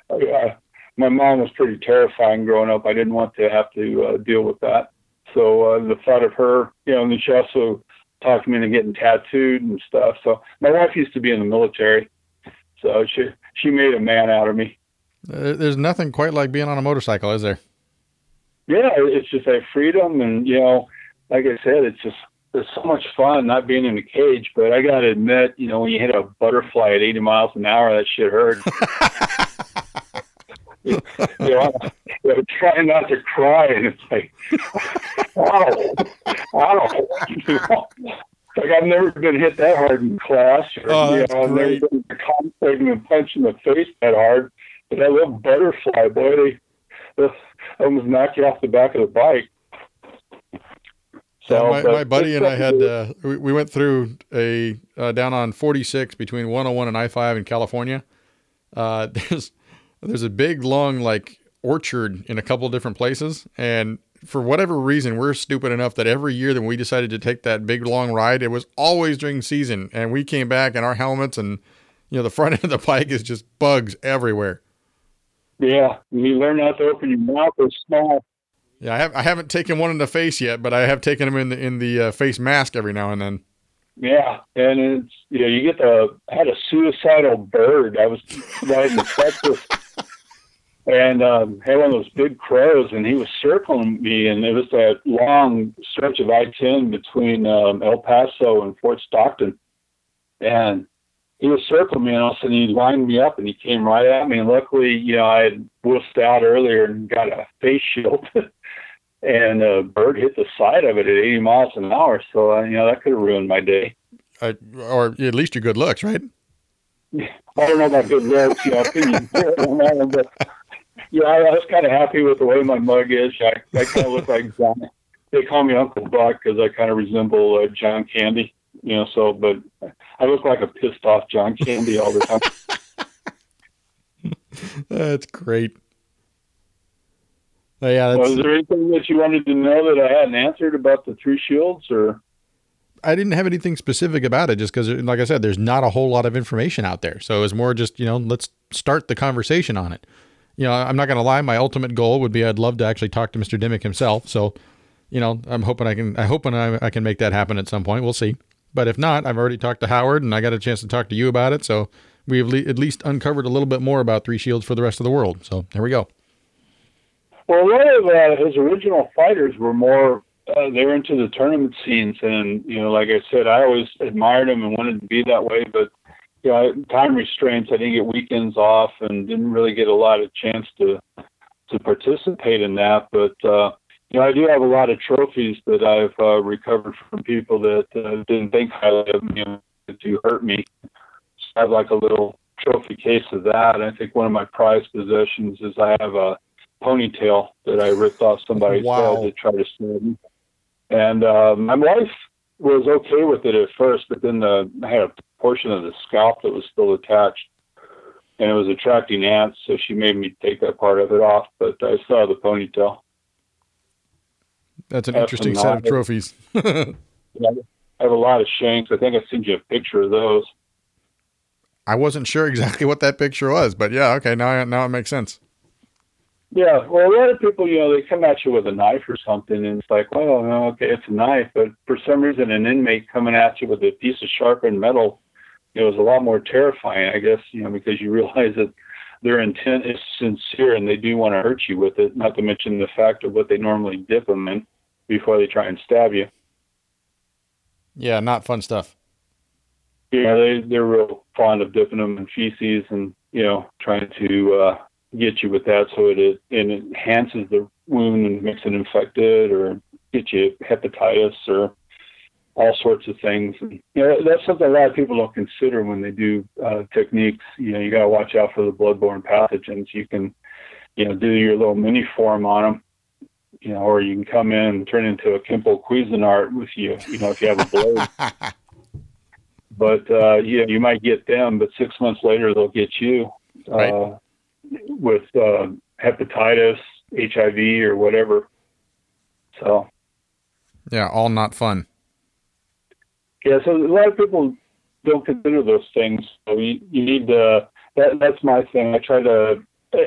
uh, my mom was pretty terrifying growing up. I didn't want to have to uh, deal with that. So uh, the thought of her, you know, and then she also talked me into getting tattooed and stuff. So my wife used to be in the military, so she she made a man out of me. There's nothing quite like being on a motorcycle, is there? Yeah, it's just a freedom, and you know, like I said, it's just it's so much fun not being in a cage. But I gotta admit, you know, when you hit a butterfly at 80 miles an hour, that shit hurt. you know, I'm trying not to cry, and it's like, wow, wow. You know, like I've never been hit that hard in class, or oh, you know, I've never been contemplating a punch in the face that hard. But that little butterfly, boy, they, they almost knocked you off the back of the bike. So, my, my buddy and I had uh, we, we went through a uh, down on 46 between 101 and I-5 in California. Uh, there's there's a big long like orchard in a couple different places and for whatever reason we're stupid enough that every year that we decided to take that big long ride it was always during season and we came back in our helmets and you know the front end of the bike is just bugs everywhere yeah you learn not to open your mouth or small Yeah, I have I haven't taken one in the face yet, but I have taken them in the in the uh, face mask every now and then. Yeah, and it's you know you get the I had a suicidal bird. I was in Texas, and um, had one of those big crows, and he was circling me, and it was that long stretch of I ten between um, El Paso and Fort Stockton, and he was circling me, and all of a sudden he lined me up, and he came right at me. And luckily, you know, I had wussed out earlier and got a face shield. and a bird hit the side of it at 80 miles an hour. So, uh, you know, that could have ruined my day. Uh, or at least your good looks, right? I don't know about good looks, you know, opinion, but yeah, I, I was kind of happy with the way my mug is. I, I kind of look like John. They call me Uncle Buck because I kind of resemble uh, John Candy, you know. So, but I look like a pissed off John Candy all the time. that's great. Oh, yeah. Was there anything that you wanted to know that I hadn't answered about the three shields, or? I didn't have anything specific about it, just because, like I said, there's not a whole lot of information out there. So it was more just, you know, let's start the conversation on it. You know, I'm not going to lie. My ultimate goal would be I'd love to actually talk to Mr. Dimmick himself. So, you know, I'm hoping I can. I hope I, I can make that happen at some point. We'll see. But if not, I've already talked to Howard, and I got a chance to talk to you about it. So we've le- at least uncovered a little bit more about Three Shields for the rest of the world. So there we go. Well, a lot of uh, his original fighters were more uh, they were into the tournament scenes, and you know, like I said, I always admired him and wanted to be that way. But you know, time restraints, I didn't get weekends off, and didn't really get a lot of chance to to participate in that. But uh, you know, I do have a lot of trophies that I've uh, recovered from people that uh, didn't think highly of me to hurt me. So I have like a little trophy case of that. I think one of my prized possessions is I have a ponytail that I ripped off somebody's wow. head to try to stab me. And uh, my wife was okay with it at first, but then the, I had a portion of the scalp that was still attached, and it was attracting ants, so she made me take that part of it off. But I saw the ponytail. That's an interesting set of trophies. I have a lot of shanks. I think I sent you a picture of those. I wasn't sure exactly what that picture was, but yeah, okay, now now it makes sense. Yeah, well, a lot of people, you know, they come at you with a knife or something, and it's like, well, no, okay, it's a knife, but for some reason, an inmate coming at you with a piece of sharpened metal, it was a lot more terrifying, I guess, you know, because you realize that their intent is sincere and they do want to hurt you with it. Not to mention the fact of what they normally dip them in before they try and stab you. Yeah, not fun stuff. Yeah, they they're real fond of dipping them in feces and you know trying to uh, get you with that so it, it, it enhances the wound and makes it infected or get you hepatitis or all sorts of things. And, you know, that's something a lot of people don't consider when they do uh, techniques. You know, you got to watch out for the bloodborne pathogens. You can, you know, do your little mini form on them, you know, or you can come in and turn into a Kempo Cuisinart with you, you know, if you have a blade. but, uh, you know, you might get them, but six months later they'll get you. Right. Uh, with uh, hepatitis, HIV, or whatever. So, yeah, all not fun. Yeah, so a lot of people don't consider those things. So you, you need to. That, that's my thing. I try to uh,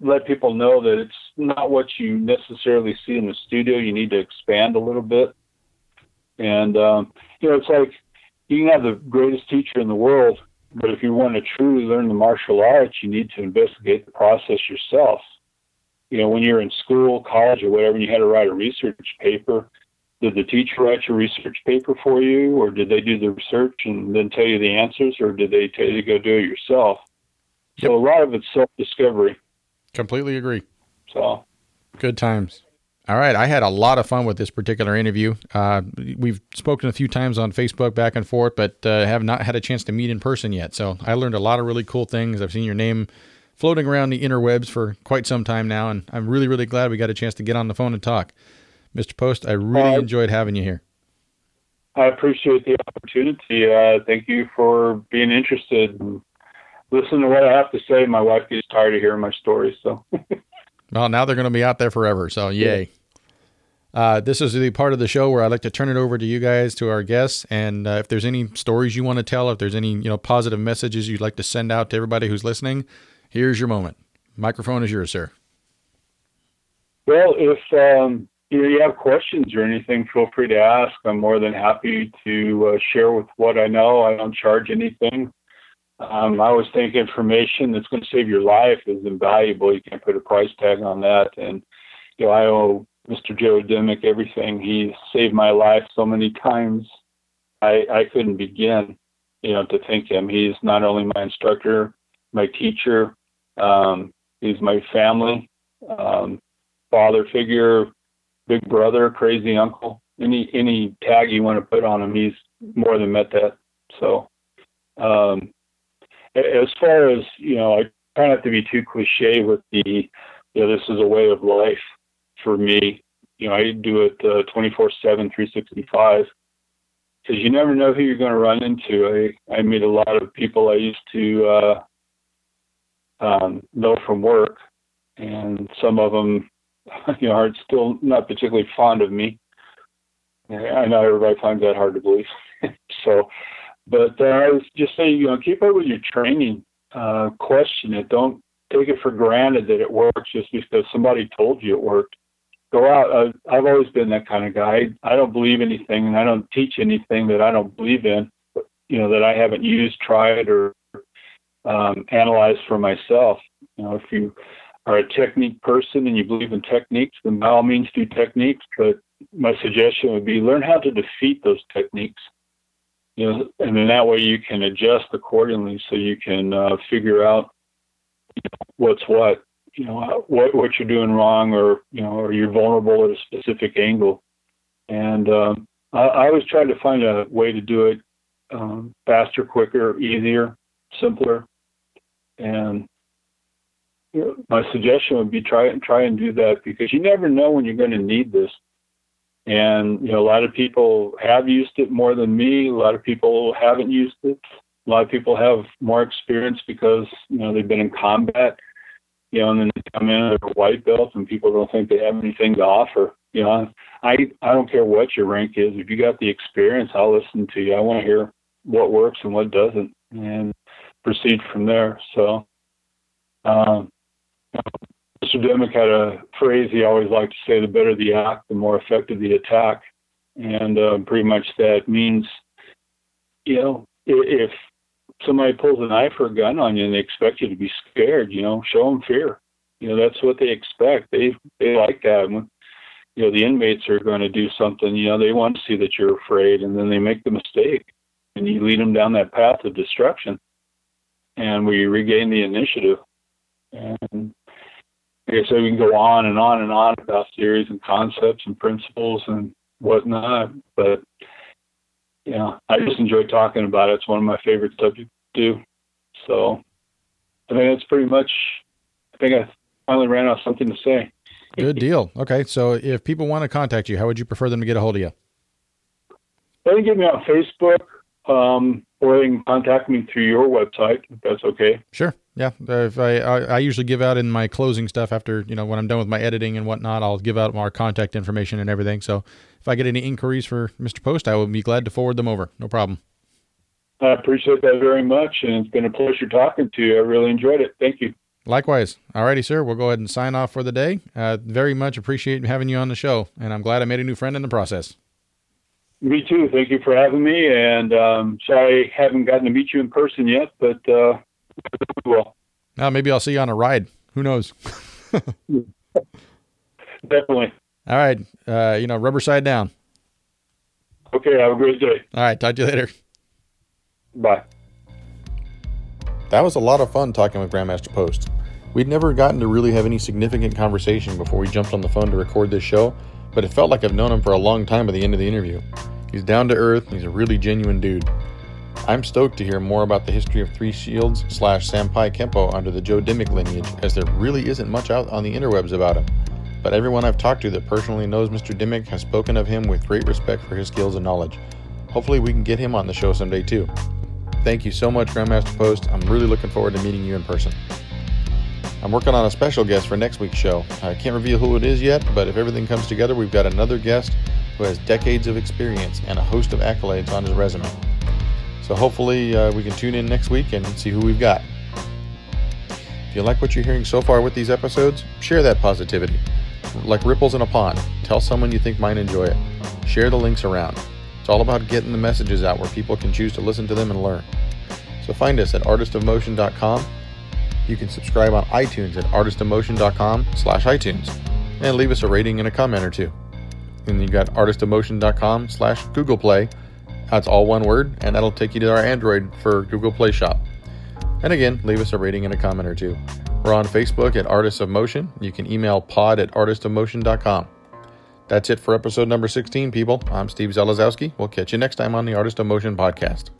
let people know that it's not what you necessarily see in the studio. You need to expand a little bit. And um, you know, it's like you can have the greatest teacher in the world, but if you want to truly learn the martial arts, you need to investigate the process yourself. You know, when you're in school, college, or whatever, and you had to write a research paper, did the teacher write your research paper for you, or did they do the research and then tell you the answers, or did they tell you to go do it yourself? Yep. So a lot of it's self discovery. Completely agree. So good times. All right, I had a lot of fun with this particular interview. Uh, we've spoken a few times on Facebook back and forth, but uh, have not had a chance to meet in person yet. So I learned a lot of really cool things. I've seen your name floating around the interwebs for quite some time now, and I'm really, really glad we got a chance to get on the phone and talk. Mr. Post, I really uh, enjoyed having you here. I appreciate the opportunity. Uh, thank you for being interested. Listen to what I have to say. My wife gets tired of hearing my stories, so. well, now they're going to be out there forever. So, yay. Uh, this is the part of the show where I like to turn it over to you guys, to our guests, and uh, if there's any stories you want to tell, if there's any you know positive messages you'd like to send out to everybody who's listening, here's your moment. Microphone is yours, sir. Well, if um, you know you have questions or anything, feel free to ask. I'm more than happy to uh, share with what I know. I don't charge anything. Um, I always think information that's going to save your life is invaluable. You can't put a price tag on that. And you know, I owe Mr. Joe Dimmick everything. He saved my life so many times. I I couldn't begin, you know, to thank him. He's not only my instructor, my teacher. Um, he's my family, um, father figure, big brother, crazy uncle. Any any tag you want to put on him, he's more than met that. So, um, as far as you know, I try not to be too cliche with the, you know, this is a way of life for me. You know, I do it uh, 24 7, 365 because you never know who you're going to run into. I, I meet a lot of people I used to uh, um, know from work, and some of them, you know, are still not particularly fond of me. I know everybody finds that hard to believe. so, but uh, I was just saying, you know, keep up with your training. Uh, question it. Don't take it for granted that it works just because somebody told you it worked. Go out. Uh, I've always been that kind of guy. I don't believe anything, and I don't teach anything that I don't believe in. You know, that I haven't used, tried, or um, analyze for myself. You know, if you are a technique person and you believe in techniques, then by all means do techniques. But my suggestion would be learn how to defeat those techniques. You know, and then that way you can adjust accordingly, so you can uh, figure out you know, what's what. You know, what what you're doing wrong, or you know, or you're vulnerable at a specific angle. And um, I, I always try to find a way to do it um, faster, quicker, easier, simpler and my suggestion would be try and try and do that because you never know when you're going to need this. And you know, a lot of people have used it more than me. A lot of people haven't used it. A lot of people have more experience because you know they've been in combat. You know, and then they come in at a white belt, and people don't think they have anything to offer. You know, I I don't care what your rank is. If you got the experience, I'll listen to you. I want to hear what works and what doesn't. And proceed from there. So, um, Mr. Dimmick had a phrase he always liked to say: "The better the act, the more effective the attack." And uh, pretty much that means, you know, if somebody pulls a knife or a gun on you and they expect you to be scared, you know, show them fear. You know, that's what they expect. They they like that. When, you know, the inmates are going to do something. You know, they want to see that you're afraid, and then they make the mistake, and you lead them down that path of destruction and we regain the initiative. And like I said, we can go on and on and on about theories and concepts and principles and whatnot, but you know, I just enjoy talking about it. It's one of my favorite subjects to do. So I think that's pretty much. I think I finally ran out of something to say. Good deal. Okay, so if people want to contact you, how would you prefer them to get a hold of you? They can get me on Facebook. Um, or they can contact me through your website if that's okay. Sure. Yeah. If I, I, I usually give out in my closing stuff after you know when I'm done with my editing and whatnot, I'll give out more contact information and everything. So if I get any inquiries for Mr. Post, I will be glad to forward them over. No problem. I appreciate that very much, and it's been a pleasure talking to you. I really enjoyed it. Thank you. Likewise. All righty, sir. We'll go ahead and sign off for the day. Uh, very much appreciate having you on the show, and I'm glad I made a new friend in the process. Me too. Thank you for having me. And um, sorry I haven't gotten to meet you in person yet, but uh, well. Now maybe I'll see you on a ride. Who knows? Definitely. All right. Uh, you know, rubber side down. Okay. Have a great day. All right. Talk to you later. Bye. That was a lot of fun talking with Grandmaster Post. We'd never gotten to really have any significant conversation before we jumped on the phone to record this show, but it felt like I've known him for a long time by the end of the interview. He's down to earth, he's a really genuine dude. I'm stoked to hear more about the history of Three Shields slash Sampai Kempo under the Joe Dimmick lineage, as there really isn't much out on the interwebs about him. But everyone I've talked to that personally knows Mr. Dimmick has spoken of him with great respect for his skills and knowledge. Hopefully, we can get him on the show someday too. Thank you so much, Grandmaster Post. I'm really looking forward to meeting you in person. I'm working on a special guest for next week's show. I can't reveal who it is yet, but if everything comes together, we've got another guest who has decades of experience and a host of accolades on his resume. So hopefully uh, we can tune in next week and see who we've got. If you like what you're hearing so far with these episodes, share that positivity. like ripples in a pond. Tell someone you think might enjoy it. Share the links around. It's all about getting the messages out where people can choose to listen to them and learn. So find us at artistofmotion.com. You can subscribe on iTunes at artistofmotion.com slash iTunes and leave us a rating and a comment or two. And you got artistofmotion.com slash Google Play. That's all one word, and that'll take you to our Android for Google Play Shop. And again, leave us a rating and a comment or two. We're on Facebook at Artists of Motion. You can email pod at artistofmotion.com. That's it for episode number 16, people. I'm Steve Zelazowski. We'll catch you next time on the Artist of Motion podcast.